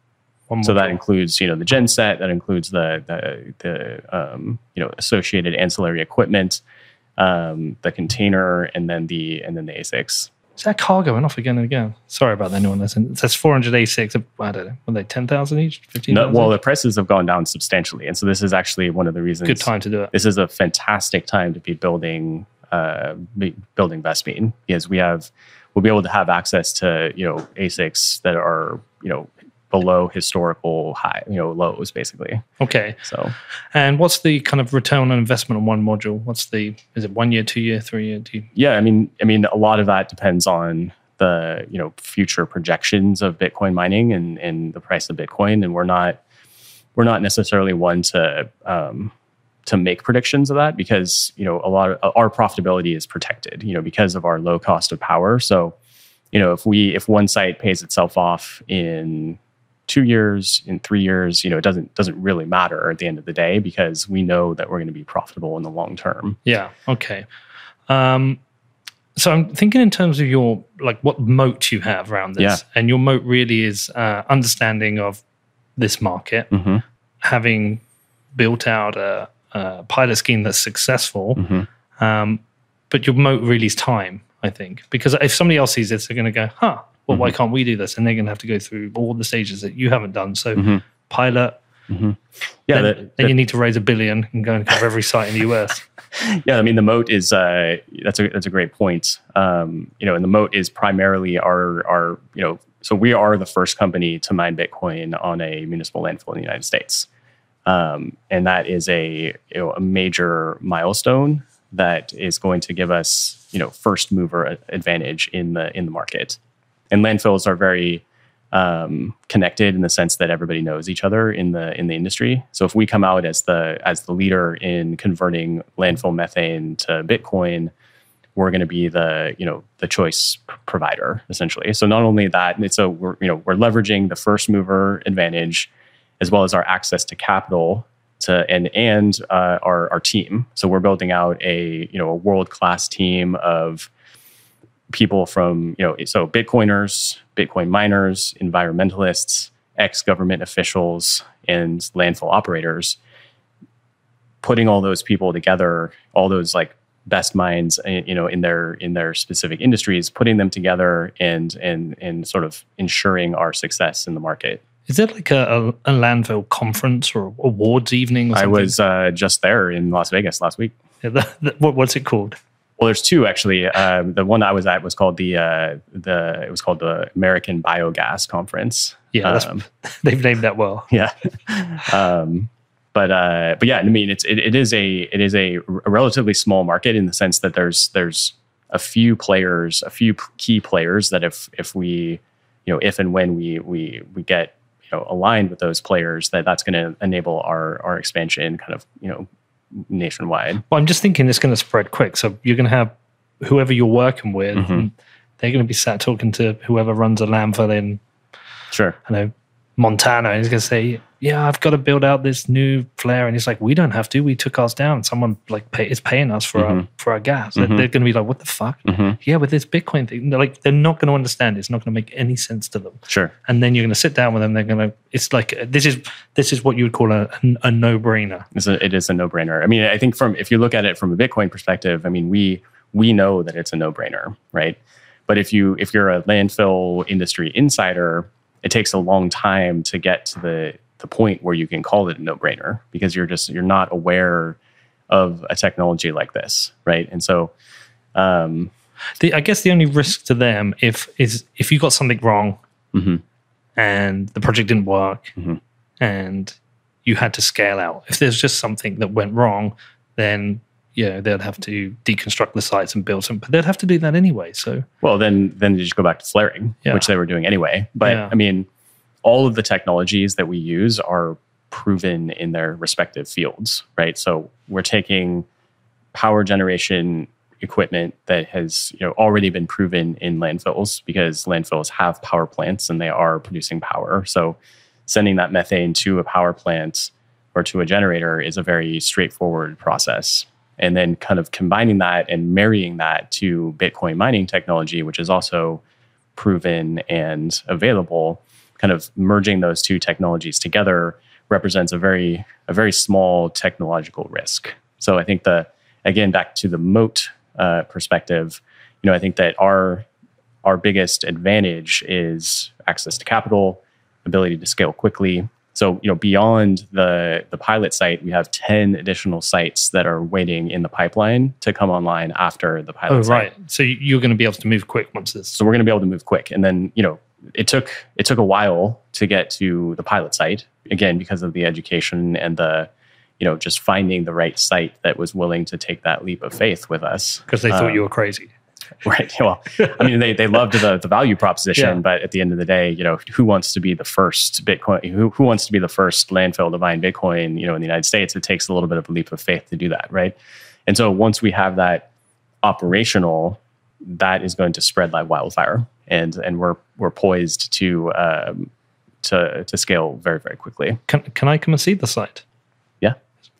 One So that includes, you know, the gen set, that includes the the, the um, you know associated ancillary equipment, um, the container, and then the and then the ASICs. Is that car going off again and again? Sorry about that, anyone listening. It says 400 ASICs. I don't know. Were they 10,000 each? 15,000? No, well, each? the prices have gone down substantially, and so this is actually one of the reasons. good time to do it. This is a fantastic time to be building uh, building Vespene because we have we'll be able to have access to you know ASICs that are you know below historical high you know lows basically. Okay. So And what's the kind of return on investment on one module? What's the, is it one year, two year, three year? Do you, yeah, I mean I mean a lot of that depends on the you know future projections of Bitcoin mining and and the price of Bitcoin, and we're not we're not necessarily one to um, to make predictions of that because you know a lot of our profitability is protected you know because of our low cost of power so you know if we if one site pays itself off in two years in three years you know it doesn't doesn't really matter at the end of the day because we know that we're going to be profitable in the long term yeah. Okay. Um, so I'm thinking in terms of your, like what moat you have around this. Yeah. And your moat really is uh, understanding of this market, mm-hmm. having built out a, a pilot scheme that's successful. Mhm. Um, but your moat really is time, I think, because if somebody else sees this, they're going to go, "Huh, well, why can't we do this?" And they're going to have to go through all the stages that you haven't done. So, Mhm. pilot. yeah then, the- then you need to raise a billion and go and cover every site in the US. [LAUGHS] yeah, I mean the moat is uh, that's a that's a great point. Um, you know, and the moat is primarily our our you know so we are the first company to mine Bitcoin on a municipal landfill in the United States, um, and that is a you know a major milestone that is going to give us you know first mover advantage in the in the market. And landfills are very um, connected in the sense that everybody knows each other in the in the industry. So if we come out as the as the leader in converting landfill methane to Bitcoin, we're going to be the you know the choice provider essentially. So not only that, it's a we're you know we're leveraging the first mover advantage as well as our access to capital to and and uh, our our team. So we're building out a you know a world class team of people from you know so bitcoiners bitcoin miners environmentalists ex-government officials and landfill operators putting all those people together all those like best minds, uh, you know, in their in their specific industries, putting them together and and and sort of ensuring our success in the market. Is there like a, a, a landfill conference or awards evening? Or I was uh, just there in Las Vegas last week. [LAUGHS] Yeah, the, the, what, what's it called? Well, there's two actually. Um, the one I was at was called the uh, the it was called the American Biogas Conference. Yeah, Um, [LAUGHS] they've named that well. [LAUGHS] yeah. um, but uh, but yeah, I mean, it's it, it is a it is a, relatively small market in the sense that there's there's a few players, a few key players that if if we you know if and when we we we get you know aligned with those players, that that's going to enable our our expansion kind of you know nationwide. Well, I'm just thinking it's going to spread quick. So you're going to have whoever you're working with, Mm-hmm. and they're going to be sat talking to whoever runs a landfill in, Sure. I know, Montana. And he's going to say, "Yeah, I've got to build out this new flare." And he's like, "We don't have to. We took ours down. Someone like pay, is paying us for our mm-hmm. for our gas." They're- mm-hmm. They're going to be like, "What the fuck?" Mm-hmm. Yeah, with this Bitcoin thing, they're like they're not going to understand. It's not going to make any sense to them. Sure. And then you're going to sit down with them. They're going to. It's like this is this is what you would call a, a no brainer. It is a no-brainer. I mean, I think from if you look at it from a Bitcoin perspective, I mean, we we know that it's a no-brainer, right? But if you if you're a landfill industry insider, it takes a long time to get to the the point where you can call it a no-brainer because you're just you're not aware of a technology like this, right? And so, um, the, I guess the only risk to them if is if you got something wrong Mhm. and the project didn't work Mhm. and you had to scale out. If there's just something that went wrong, then yeah, they'd have to deconstruct the sites and build some, but they'd have to do that anyway. So Well, then then you just go back to flaring, Yeah. which they were doing anyway. But Yeah. I mean, all of the technologies that we use are proven in their respective fields, right? So we're taking power generation equipment that has you know already been proven in landfills because landfills have power plants and they are producing power. So sending that methane to a power plant or to a generator is a very straightforward process. And then kind of combining that and marrying that to Bitcoin mining technology, which is also proven and available, kind of merging those two technologies together represents a very a very small technological risk. So I think the again back to the moat uh, perspective, you know, I think that our our biggest advantage is access to capital, ability to scale quickly. So, you know, beyond the the pilot site, we have 10 additional sites that are waiting in the pipeline to come online after the pilot oh site. right, so you- you're going to be able to move quick once this. So we're going to be able to move quick. And then, you know, it took it took a while to get to the pilot site again because of the education and the you know just finding the right site that was willing to take that leap of faith with us because they thought Um, you were crazy. [LAUGHS] right well i mean they, they loved the, the value proposition Yeah. but at the end of the day you know who wants to be the first bitcoin who, who wants to be the first landfill to mine bitcoin you know in the united states it takes a little bit of a leap of faith to do that right and so once we have that operational that is going to spread like wildfire and and we're we're poised to um to to scale very very quickly Can can I come and see the site?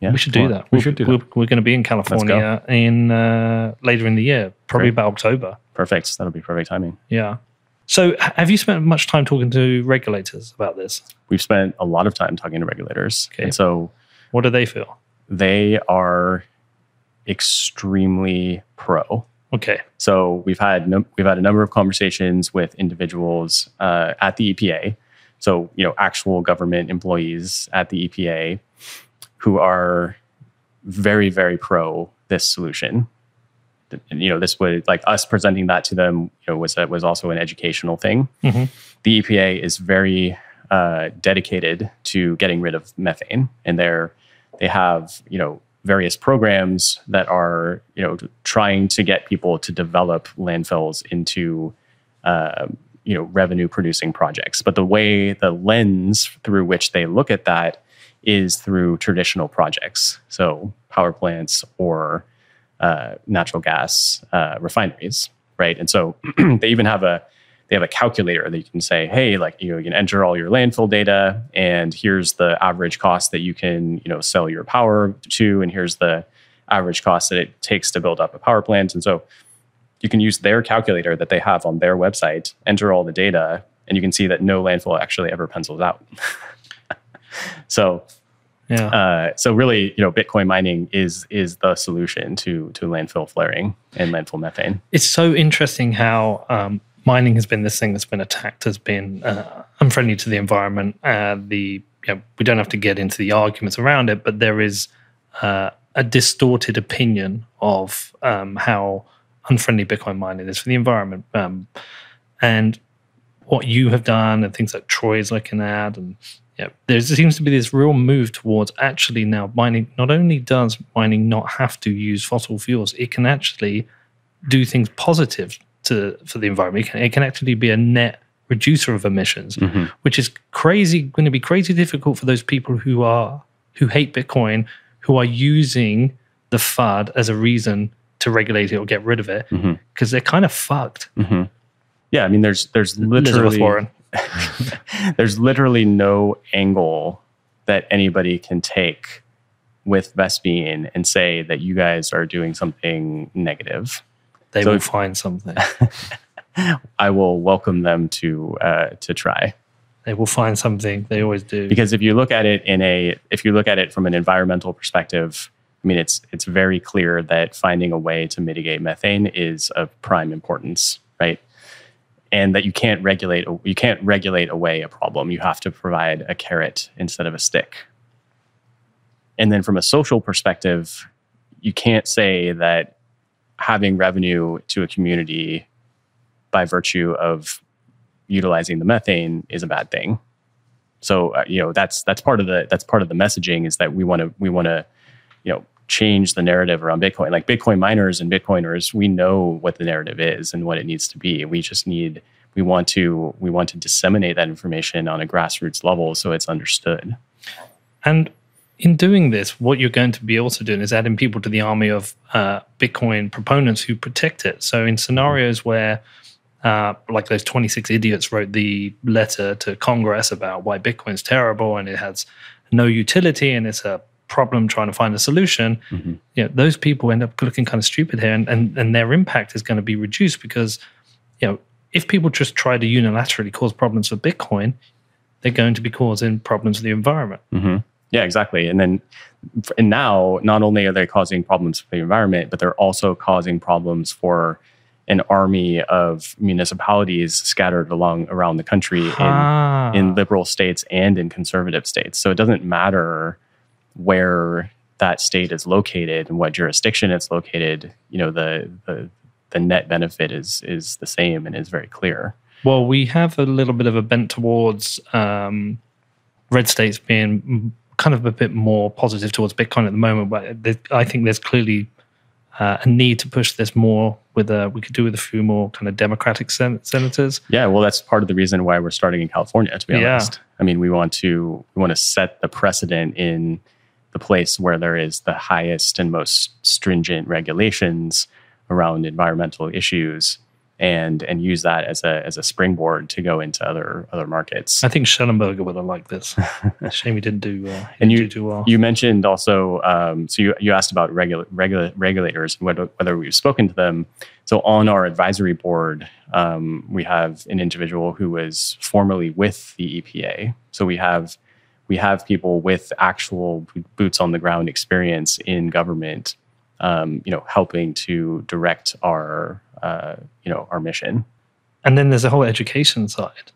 Yeah we should do Well, that. we We're- should do We're, that. we're going to be in California in uh, later in the year, probably Great. about October. perfect that'll be perfect timing Yeah. So, have you spent much time talking to regulators about this? we've spent a lot of time talking to regulators Okay. and so What do they feel? they are extremely pro Okay. So we've had we've had a number of conversations with individuals uh, at the EPA, so you know actual government employees at the EPA who are very very pro this solution. You know, this would like us presenting that to them. You know, was a, was also an educational thing. Mhm. The EPA is very uh, dedicated to getting rid of methane, and they're they have you know various programs that are you know trying to get people to develop landfills into uh, you know revenue producing projects but the way the lens through which they look at that is through traditional projects. So power plants or uh, natural gas uh, refineries right? And so [CLEARS THROAT] they even have a they have a calculator that you can say, hey, like you know, you can enter all your landfill data, and here's the average cost that you can you know sell your power to, and here's the average cost that it takes to build up a power plant, and so you can use their calculator that they have on their website, enter all the data, and you can see that no landfill actually ever pencils out. [LAUGHS] so Yeah. Uh, so really, you know, Bitcoin mining is is the solution to to landfill flaring and landfill methane. it's so interesting how um, mining has been this thing that's been attacked as being uh, unfriendly to the environment. Uh, the you know, we don't have to get into the arguments around it, but there is uh, a distorted opinion of um, how unfriendly Bitcoin mining is for the environment, um, and what you have done, and things that Troy's looking at, and yeah, there seems to be this real move towards actually now mining. Not only does mining not have to use fossil fuels, it can actually do things positive to for the environment. It can, it can actually be a net reducer of emissions, mm-hmm. which is crazy. Going to be crazy difficult for those people who are who hate Bitcoin, who are using the FUD as a reason to regulate it or get rid of it, mm-hmm. because they're kind of fucked. Mm-hmm. Yeah, I mean, there's there's Elizabeth literally Warren. [LAUGHS] there's literally no angle that anybody can take with Vespene and say that you guys are doing something negative. They So will find something. [LAUGHS] I will welcome them to uh, to try they will find something. They always do. because if you look at it in a if you look at it from an environmental perspective, I mean it's it's very clear that finding a way to mitigate methane is of prime importance, right? And that you can't regulate you can't regulate away a problem. You have to provide a carrot instead of a stick. And then from a social perspective, you can't say that having revenue to a community by virtue of utilizing the methane is a bad thing. So uh, you know that's that's part of the that's part of the messaging is that we want to we want to you know change the narrative around Bitcoin. Like Bitcoin miners and Bitcoiners, we know what the narrative is and what it needs to be. We just need we want to we want to disseminate that information on a grassroots level so it's understood. And in doing this, what you're going to be also doing is adding people to the army of uh, Bitcoin proponents who protect it. So in scenarios where, uh, like those 26 idiots wrote the letter to Congress about why Bitcoin's terrible and it has no utility and it's a problem trying to find a solution, you know, those people end up looking kind of stupid here and, and, and their impact is going to be reduced because, you know, if people just try to unilaterally cause problems for Bitcoin, they're going to be causing problems for the environment. Yeah, exactly. And then, and now, not only are they causing problems for the environment, but they're also causing problems for an army of municipalities scattered along around the country in, Ah. in liberal states and in conservative states. So it doesn't matter where that state is located and what jurisdiction it's located. You know, the the the net benefit is is the same and is very clear. Well, we have a little bit of a bent towards um, red states being kind of a bit more positive towards Bitcoin at the moment, but I think there's clearly uh, a need to push this more. With a, we could do with a few more kind of Democratic sen- senators. Yeah, well, that's part of the reason why we're starting in California. To be Yeah. honest, I mean, we want to we want to set the precedent in the place where there is the highest and most stringent regulations around environmental issues, and and use that as a as a springboard to go into other other markets. I think Shellenberger would have liked this. [LAUGHS] Shame he didn't do. Uh, he And didn't you do well. you mentioned also, um, so you, you asked about regula- regula- regulators and whether, whether we've spoken to them. So on our advisory board, um, we have an individual who was formerly with the EPA. So we have we have people with actual boots on the ground experience in government, um, you know, helping to direct our uh, you know our mission. and then there's a whole education side.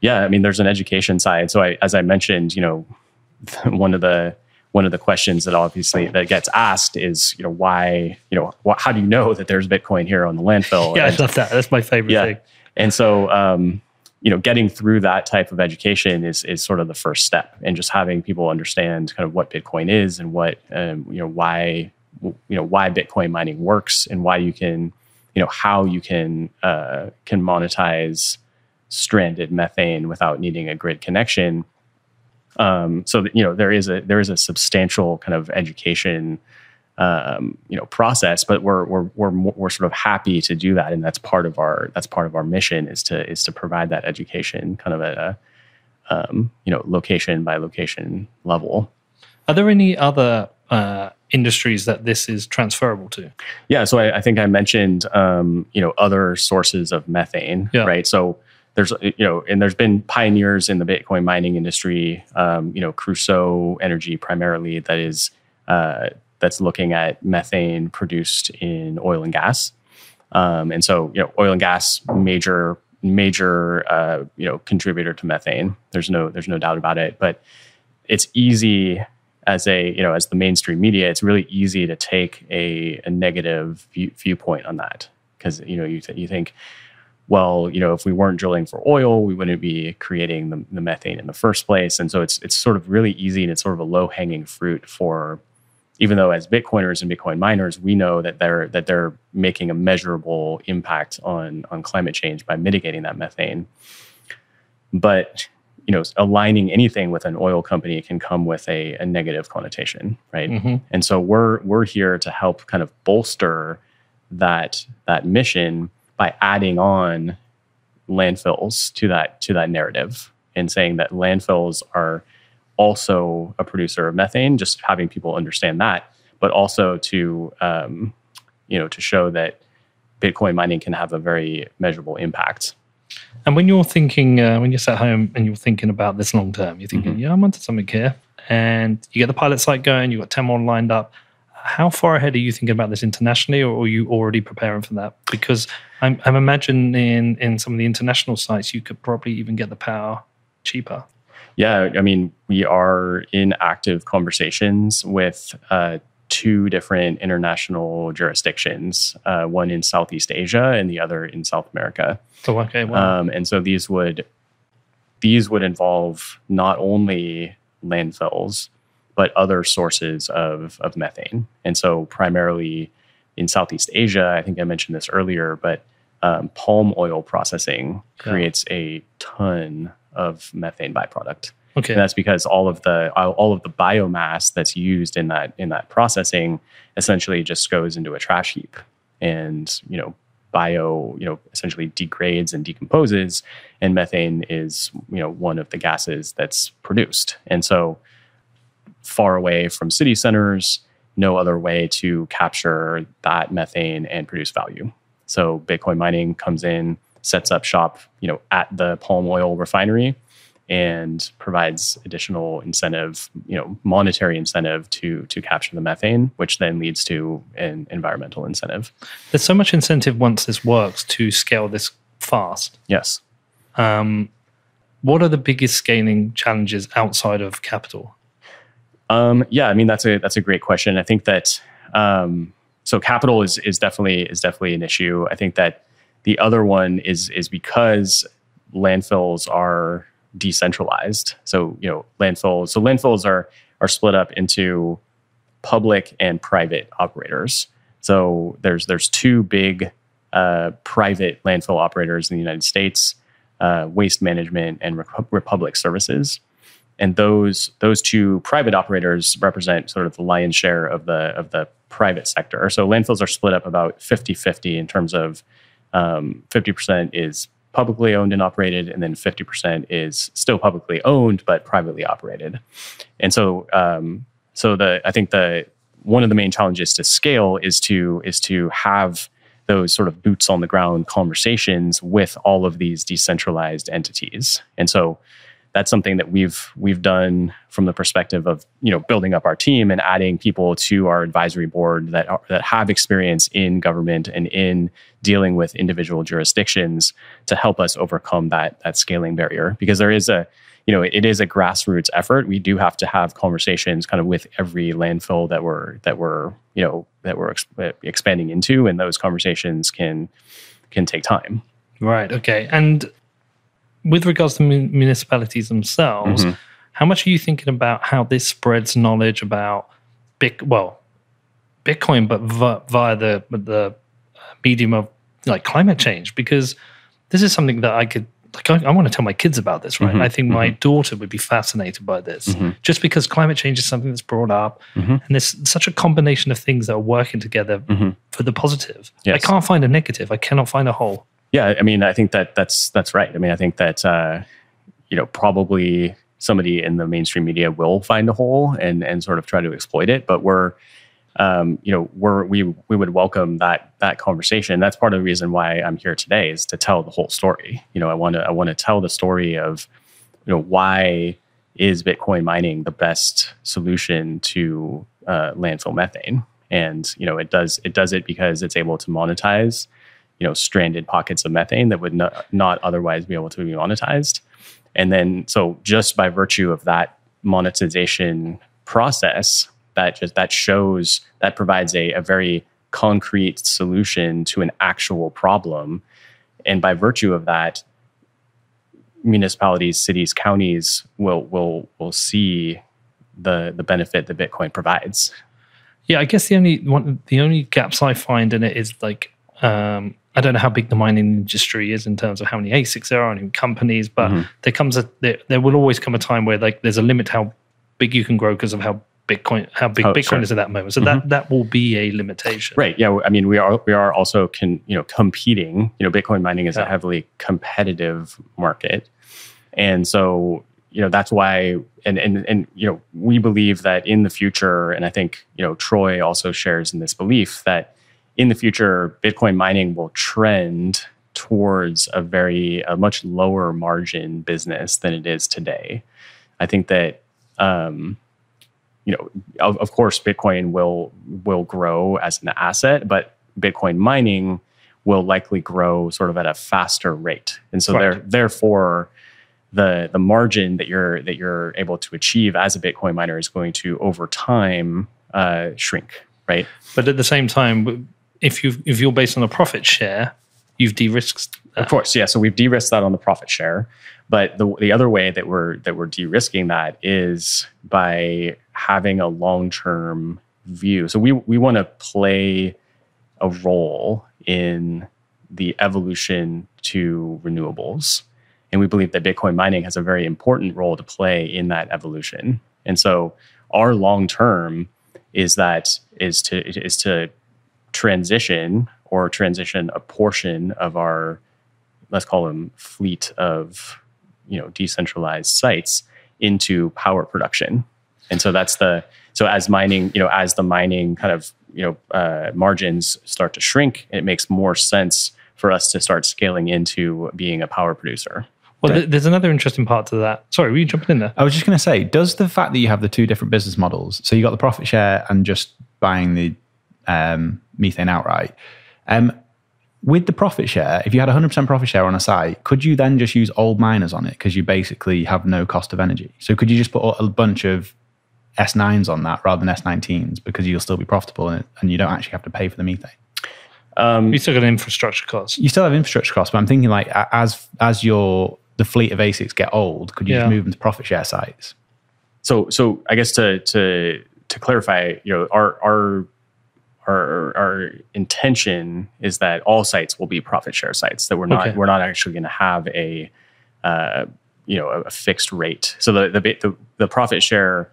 Yeah, I mean, there's an education side. So I, as I mentioned, you know, [LAUGHS] one of the one of the questions that obviously that gets asked is, you know, why, you know, wh- how do you know that there's Bitcoin here on the landfill? [LAUGHS] Yeah, I love that. That's my favorite yeah. thing. And so, um, you know, getting through that type of education is is sort of the first step, and just having people understand kind of what Bitcoin is and what um, you know why you know why Bitcoin mining works and why you can you know how you can uh, can monetize stranded methane without needing a grid connection. Um, so you know there is a there is a substantial kind of education um, you know process but we're we're we're we're sort of happy to do that and that's part of our that's part of our mission is to is to provide that education kind of at a um, you know location by location level Are there any other uh, industries that this is transferable to? yeah so I, I think I mentioned um, you know other sources of methane Yeah. right so there's you know, and there's been pioneers in the Bitcoin mining industry. Um, you know, Crusoe Energy primarily that is uh, that's looking at methane produced in oil and gas. Um, and so, you know, oil and gas major major uh, you know contributor to methane. There's no there's no doubt about it. But it's easy as a you know as the mainstream media, it's really easy to take a, a negative view, viewpoint on that because you know you th- you think well, you know, if we weren't drilling for oil, we wouldn't be creating the, the, methane in the first place. And so it's it's sort of really easy and it's sort of a low hanging fruit for, even though as Bitcoiners and Bitcoin miners, we know that they're that they're making a measurable impact on on climate change by mitigating that methane. But you know, aligning anything with an oil company can come with a, a negative connotation, right? Mm-hmm. And so we're we're here to help kind of bolster that that mission by adding on landfills to that to that narrative and saying that landfills are also a producer of methane, just having people understand that, but also to um, you know to show that Bitcoin mining can have a very measurable impact and when you're thinking, uh, when you're sat home and you're thinking about this long term, you're thinking, mm-hmm. yeah, I'm onto something here. And you get the pilot site going, you've got 10 more lined up. How far ahead are you thinking about this internationally, or are you already preparing for that? Because I'm, I'm imagining in, in some of the international sites, you could probably even get the power cheaper. Yeah, I mean, we are in active conversations with uh, two different international jurisdictions, uh, one in Southeast Asia and the other in South America. Oh, okay. Wow. Um, and so these would these would involve not only landfills but other sources of of methane. And so primarily in Southeast Asia, I think I mentioned this earlier, but um, palm oil processing creates a ton of methane byproduct. Okay. And that's because all of the all of the biomass that's used in that in that processing essentially just goes into a trash heap and you know bio you know essentially degrades and decomposes and methane is you know one of the gases that's produced and so far away from city centers no other way to capture that methane and produce value so bitcoin mining comes in sets up shop you know at the palm oil refinery and provides additional incentive, you know, monetary incentive to to capture the methane, which then leads to an environmental incentive. There's so much incentive once this works to scale this fast. Yes. Um, what are the biggest scaling challenges outside of capital? Um, yeah, I mean that's a that's a great question. I think that um, so capital is is definitely is definitely an issue. I think that the other one is is because landfills are decentralized. So you know landfills. So landfills are are split up into public and private operators. So there's there's two big uh, private landfill operators in the United States: uh, Waste Management and Republic Services. And those those two private operators represent sort of the lion's share of the of the private sector. So landfills are split up about 50-50 in terms of um, 50% is publicly owned and operated, and then 50% is still publicly owned but privately operated. And so, um, so the I think the one of the main challenges to scale is to is to have those sort of boots on the ground conversations with all of these decentralized entities. And so that's something that we've we've done from the perspective of you know building up our team and adding people to our advisory board that are, that have experience in government and in dealing with individual jurisdictions to help us overcome that that scaling barrier. Because there is a you know it is a grassroots effort. We do have to have conversations kind of with every landfill that we're that we're you know that we're ex- expanding into and those conversations can can take time. Right. Okay. And with regards to municipalities themselves, mm-hmm. how much are you thinking about how this spreads knowledge about big, well, Bitcoin, but via the the medium of like climate change? Because this is something that I could like. I, I want to tell my kids about this, right? Mm-hmm. I think my mm-hmm. daughter would be fascinated by this, mm-hmm. just because climate change is something that's brought up, mm-hmm. and there's such a combination of things that are working together mm-hmm. for the positive. Yes. I can't find a negative. I cannot find a whole. Yeah, I mean, I think that that's that's right. I mean, I think that uh, you know probably somebody in the mainstream media will find a hole and and sort of try to exploit it, but we're um, you know, we're, we we would welcome that that conversation. That's part of the reason why I'm here today is to tell the whole story. You know, I want to I want to tell the story of, you know, why is Bitcoin mining the best solution to uh, landfill methane? And you know, it does it does it because it's able to monetize, you know, stranded pockets of methane that would not, not otherwise be able to be monetized. And then, so just by virtue of that monetization process, that just that shows that provides a, a very concrete solution to an actual problem and by virtue of that municipalities cities counties will will will see the the benefit that bitcoin provides Yeah, I guess the only one, the only gaps I find in it is like um, I don't know how big the mining industry is in terms of how many ASICs there are and companies, but Mm-hmm. there comes a there, there will always come a time where like there's a limit how big you can grow because of how Bitcoin how big Oh, Bitcoin sure. Mm-hmm. is at that moment. So that that will be a limitation. Right. Yeah. I mean, we are we are also can you know competing. You know, Bitcoin mining is a heavily competitive market, and so you know that's why and and and you know we believe that in the future, and I think you know Troy also shares in this belief that in the future Bitcoin mining will trend towards a very a much lower margin business than it is today. I think that. Um, you know, of, of course, Bitcoin will will grow as an asset, but Bitcoin mining will likely grow sort of at a faster rate, and so there, therefore, the the margin that you're that you're able to achieve as a Bitcoin miner is going to over time uh, shrink, right? But at the same time, if you if you're based on a profit share, you've de-risked. Of course, yeah. So we've de-risked that on the profit share, but the the other way that we're that we're de-risking that is by having a long term view. So we we want to play a role in the evolution to renewables, and we believe that Bitcoin mining has a very important role to play in that evolution. And so our long term is that is to is to transition or transition a portion of our let's call them fleet of you know decentralized sites into power production and so that's the so as mining you know as the mining kind of you know uh, margins start to shrink it makes more sense for us to start scaling into being a power producer Well, th- there's another interesting part to that. Sorry, were you jumping in there? I was just going to say, does the fact that you have the two different business models, so you got the profit share and just buying the um, methane outright, um, with the profit share, if you had 100% profit share on a site, could you then just use old miners on it because you basically have no cost of energy? So could you just put a bunch of S9s on that rather than S19s because you'll still be profitable and, and you don't actually have to pay for the methane? You still got an infrastructure cost. You still have infrastructure costs, but I'm thinking like as as your the fleet of ASICs get old, could you Yeah. just move them to profit share sites? so so i guess to to to clarify you know our our our, our intention is that all sites will be profit share sites that we're not Okay. we're not actually going to have a uh, you know a, fixed rate. So the the the, the profit share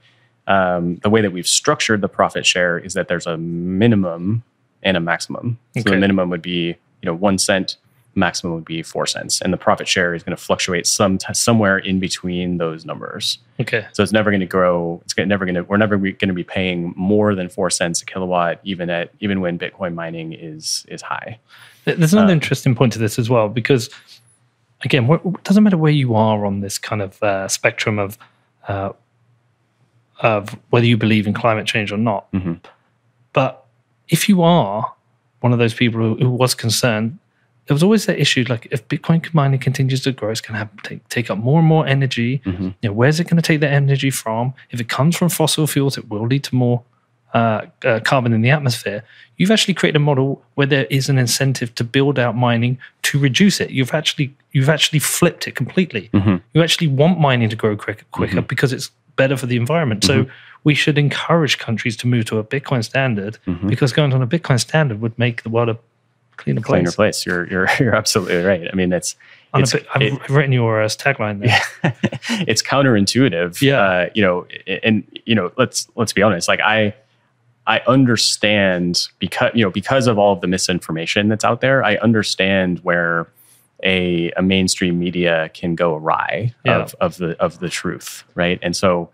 um, the way that we've structured the profit share is that there's a minimum and a maximum. So the minimum would be you know one cent maximum would be four cents and the profit share is going to fluctuate some somewhere in between those numbers Okay. so it's never going to grow. It's never going to. We're never going to be paying more than four cents a kilowatt, even at even when Bitcoin mining is is high. There's another interesting point to this as well, because again, it doesn't matter where you are on this kind of uh, spectrum of uh, of whether you believe in climate change or not. Mhm. But if you are one of those people who, who was concerned, there was always that issue like if Bitcoin mining continues to grow, it's going to have take, take up more and more energy. Mm-hmm. You know, where's it going to take that energy from? If it comes from fossil fuels, it will lead to more uh, uh, carbon in the atmosphere. You've actually created a model where there is an incentive to build out mining to reduce it. You've actually you've actually flipped it completely. You actually want mining to grow quicker, quicker because it's better for the environment. So we should encourage countries to move to a Bitcoin standard because going on a Bitcoin standard would make the world a cleaner place. Cleaner place. You're you're [LAUGHS] you're absolutely right. I mean, it's it's bit- I've, it- I've written your tagline there. [LAUGHS] it's counterintuitive. Yeah. Uh, you know, and you know, let's let's be honest. Like I I understand because you know because of all of the misinformation that's out there. I understand where a a mainstream media can go awry Yeah. of of the of the truth, right? And so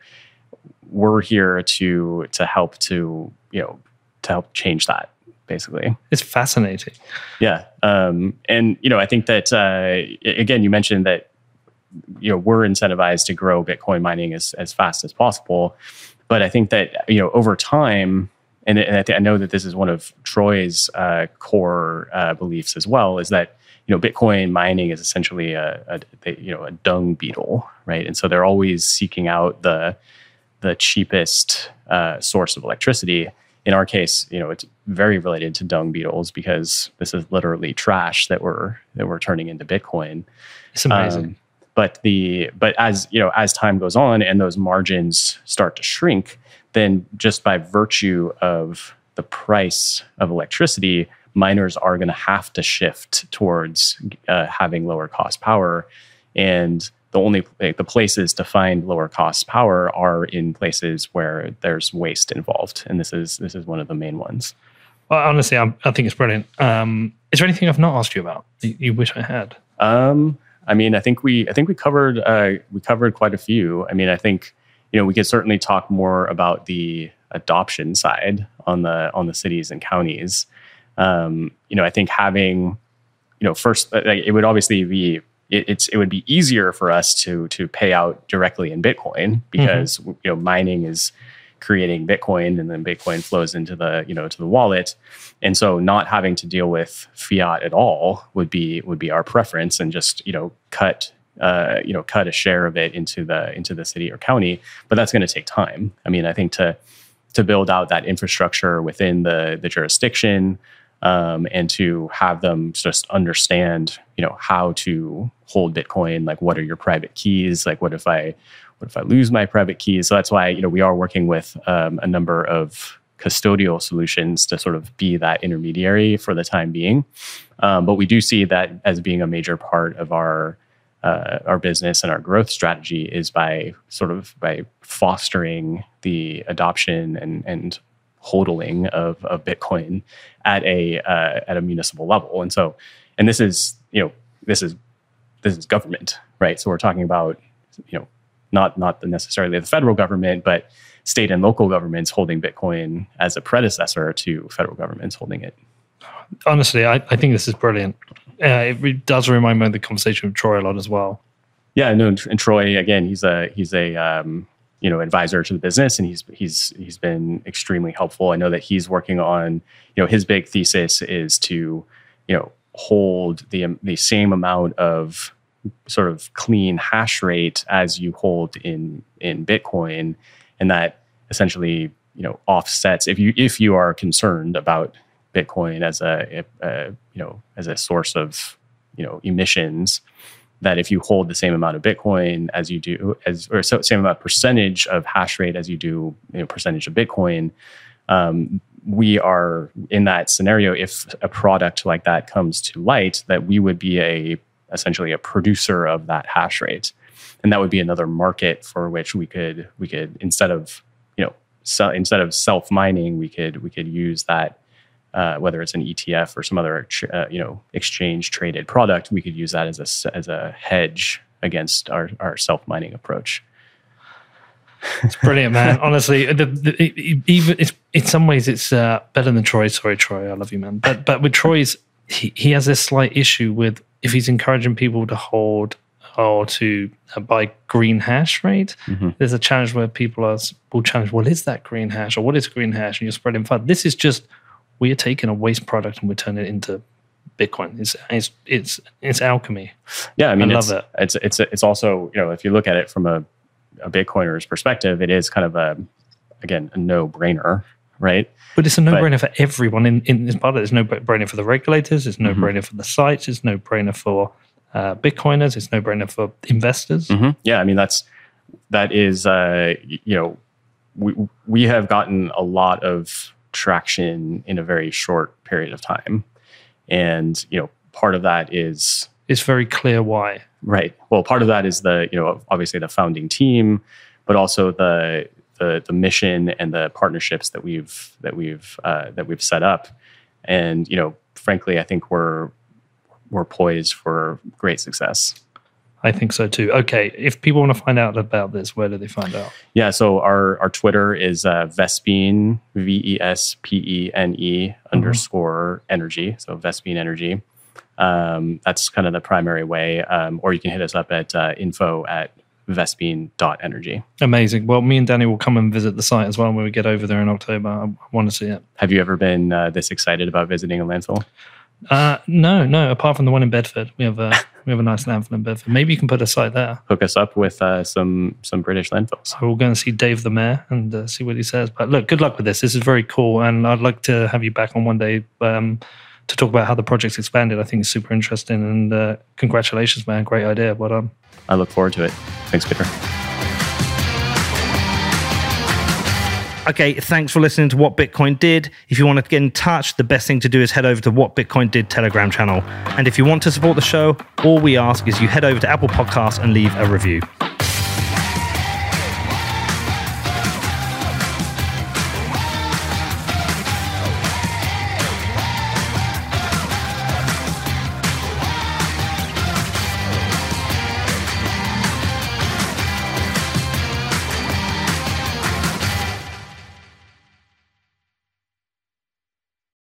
we're here to to help to you know to help change that basically. It's fascinating. Yeah, um, and you know, I think that uh, again, you mentioned that you know we're incentivized to grow Bitcoin mining as as fast as possible, but I think that you know over time. And, and I, th- I know that this is one of Troy's uh, core uh, beliefs as well. Is that you know Bitcoin mining is essentially a, a, you know a dung beetle, right? And so they're always seeking out the the cheapest uh, source of electricity in our case, you know, it's very related to dung beetles because this is literally trash that we're that we're turning into Bitcoin. It's amazing. Um, but the but as you know, as time goes on and those margins start to shrink, then just by virtue of the price of electricity, miners are going to have to shift towards uh, having lower cost power, and the only like, the places to find lower cost power are in places where there's waste involved, and this is this is one of the main ones. Well, honestly, I'm, i think it's brilliant. Um, is there anything I've not asked you about you, you wish I had? Um, I mean, I think we I think we covered uh, we covered quite a few. I mean, I think you know we could certainly talk more about the adoption side on the on the cities and counties. Um, you know, I think having you know first like, it would obviously be it, it's it would be easier for us to to pay out directly in Bitcoin mm-hmm. because mm-hmm. you know mining is creating Bitcoin and then Bitcoin flows into the you know to the wallet, and so not having to deal with fiat at all would be would be our preference and just you know cut uh, you know cut a share of it into the into the city or county, but that's going to take time. I mean, I think to to build out that infrastructure within the the jurisdiction um, and to have them just understand, you know, how to hold Bitcoin. Like, what are your private keys? Like, what if I, what if I lose my private keys? So that's why you know we are working with um, a number of custodial solutions to sort of be that intermediary for the time being. Um, but we do see that as being a major part of our uh, our business and our growth strategy is by sort of by fostering the adoption and and hodling of, of Bitcoin at a uh, at a municipal level. And so, and this is you know this is this is government, right? So we're talking about you know not not necessarily the federal government, but state and local governments holding Bitcoin as a predecessor to federal governments holding it. Honestly, I, I think this is brilliant. Uh, it does remind me of the conversation with Troy a lot as well. Yeah, no, and Troy again, he's a he's a um, you know advisor to the business and he's he's he's been extremely helpful. I know that he's working on you know his big thesis is to you know hold the the same amount of sort of clean hash rate as you hold in in bitcoin and that essentially you know offsets if you if you are concerned about bitcoin as a, a, a you know as a source of you know emissions that if you hold the same amount of Bitcoin as you do, as or so, same amount percentage of hash rate as you do you know, percentage of Bitcoin, um, we are in that scenario. If a product like that comes to light, that we would be a essentially a producer of that hash rate, and that would be another market for which we could we could instead of you know sell, instead of self mining, we could we could use that uh, whether it's an ETF or some other uh, you know exchange traded product, we could use that as a as a hedge against our our self mining approach. It's brilliant, man. [LAUGHS] Honestly, the, the, it, even it's, in some ways it's uh, better than Troy. Sorry, Troy, I love you, man. But but with Troy's, he, he has this slight issue with if he's encouraging people to hold or to uh, buy green hash rate. Mm-hmm. There's a challenge where people are will challenge, well, is that green hash or what is green hash? And you're spreading fun. This is just we are taking a waste product and we turn it into Bitcoin. It's it's it's it's alchemy. Yeah, I mean, I love it. It's it's it's also you know if you look at it from a a Bitcoiner's perspective, it is kind of a again a no brainer, right? But it's a no brainer for everyone in in this part. Of it. It's no brainer for the regulators. It's no mm-hmm. brainer for the sites. It's no brainer for uh, Bitcoiners. It's no brainer for investors. Mm-hmm. Yeah, I mean that's that is uh, you know we we have gotten a lot of traction in a very short period of time. And, you know, part of that is it's very clear why. Right. Well, part of that is the, you know, obviously the founding team, but also the the the mission and the partnerships that we've that we've uh, that we've set up. And, you know, frankly, I think we're we're poised for great success. I think so too. Okay, if people want to find out about this, where do they find out? Yeah, so our our Twitter is uh, Vespene V E S P E N E underscore energy. So Vespene energy. Um, that's kind of the primary way. Um, or you can hit us up at uh, info at vespene.energy. Amazing. Well, me and Danny will come and visit the site as well when we get over there in October. I, I want to see it. Have you ever been uh, this excited about visiting a landfill? Uh, no, no. Apart from the one in Bedford, we have a [LAUGHS] we have a nice landfill in Bedford. Maybe you can put a site there. Hook us up with uh, some some British landfills. we'll go and see Dave the mayor and uh, see what he says. But look, good luck with this. This is very cool, and I'd like to have you back on one day um, to talk about how the project's expanded. I think it's super interesting, and uh, congratulations, man! Great idea. Well done. I look forward to it. Thanks, Peter. Okay, thanks for listening to What Bitcoin Did. If you want to get in touch, the best thing to do is head over to What Bitcoin Did Telegram channel. And if you want to support the show, all we ask is you head over to Apple Podcasts and leave a review.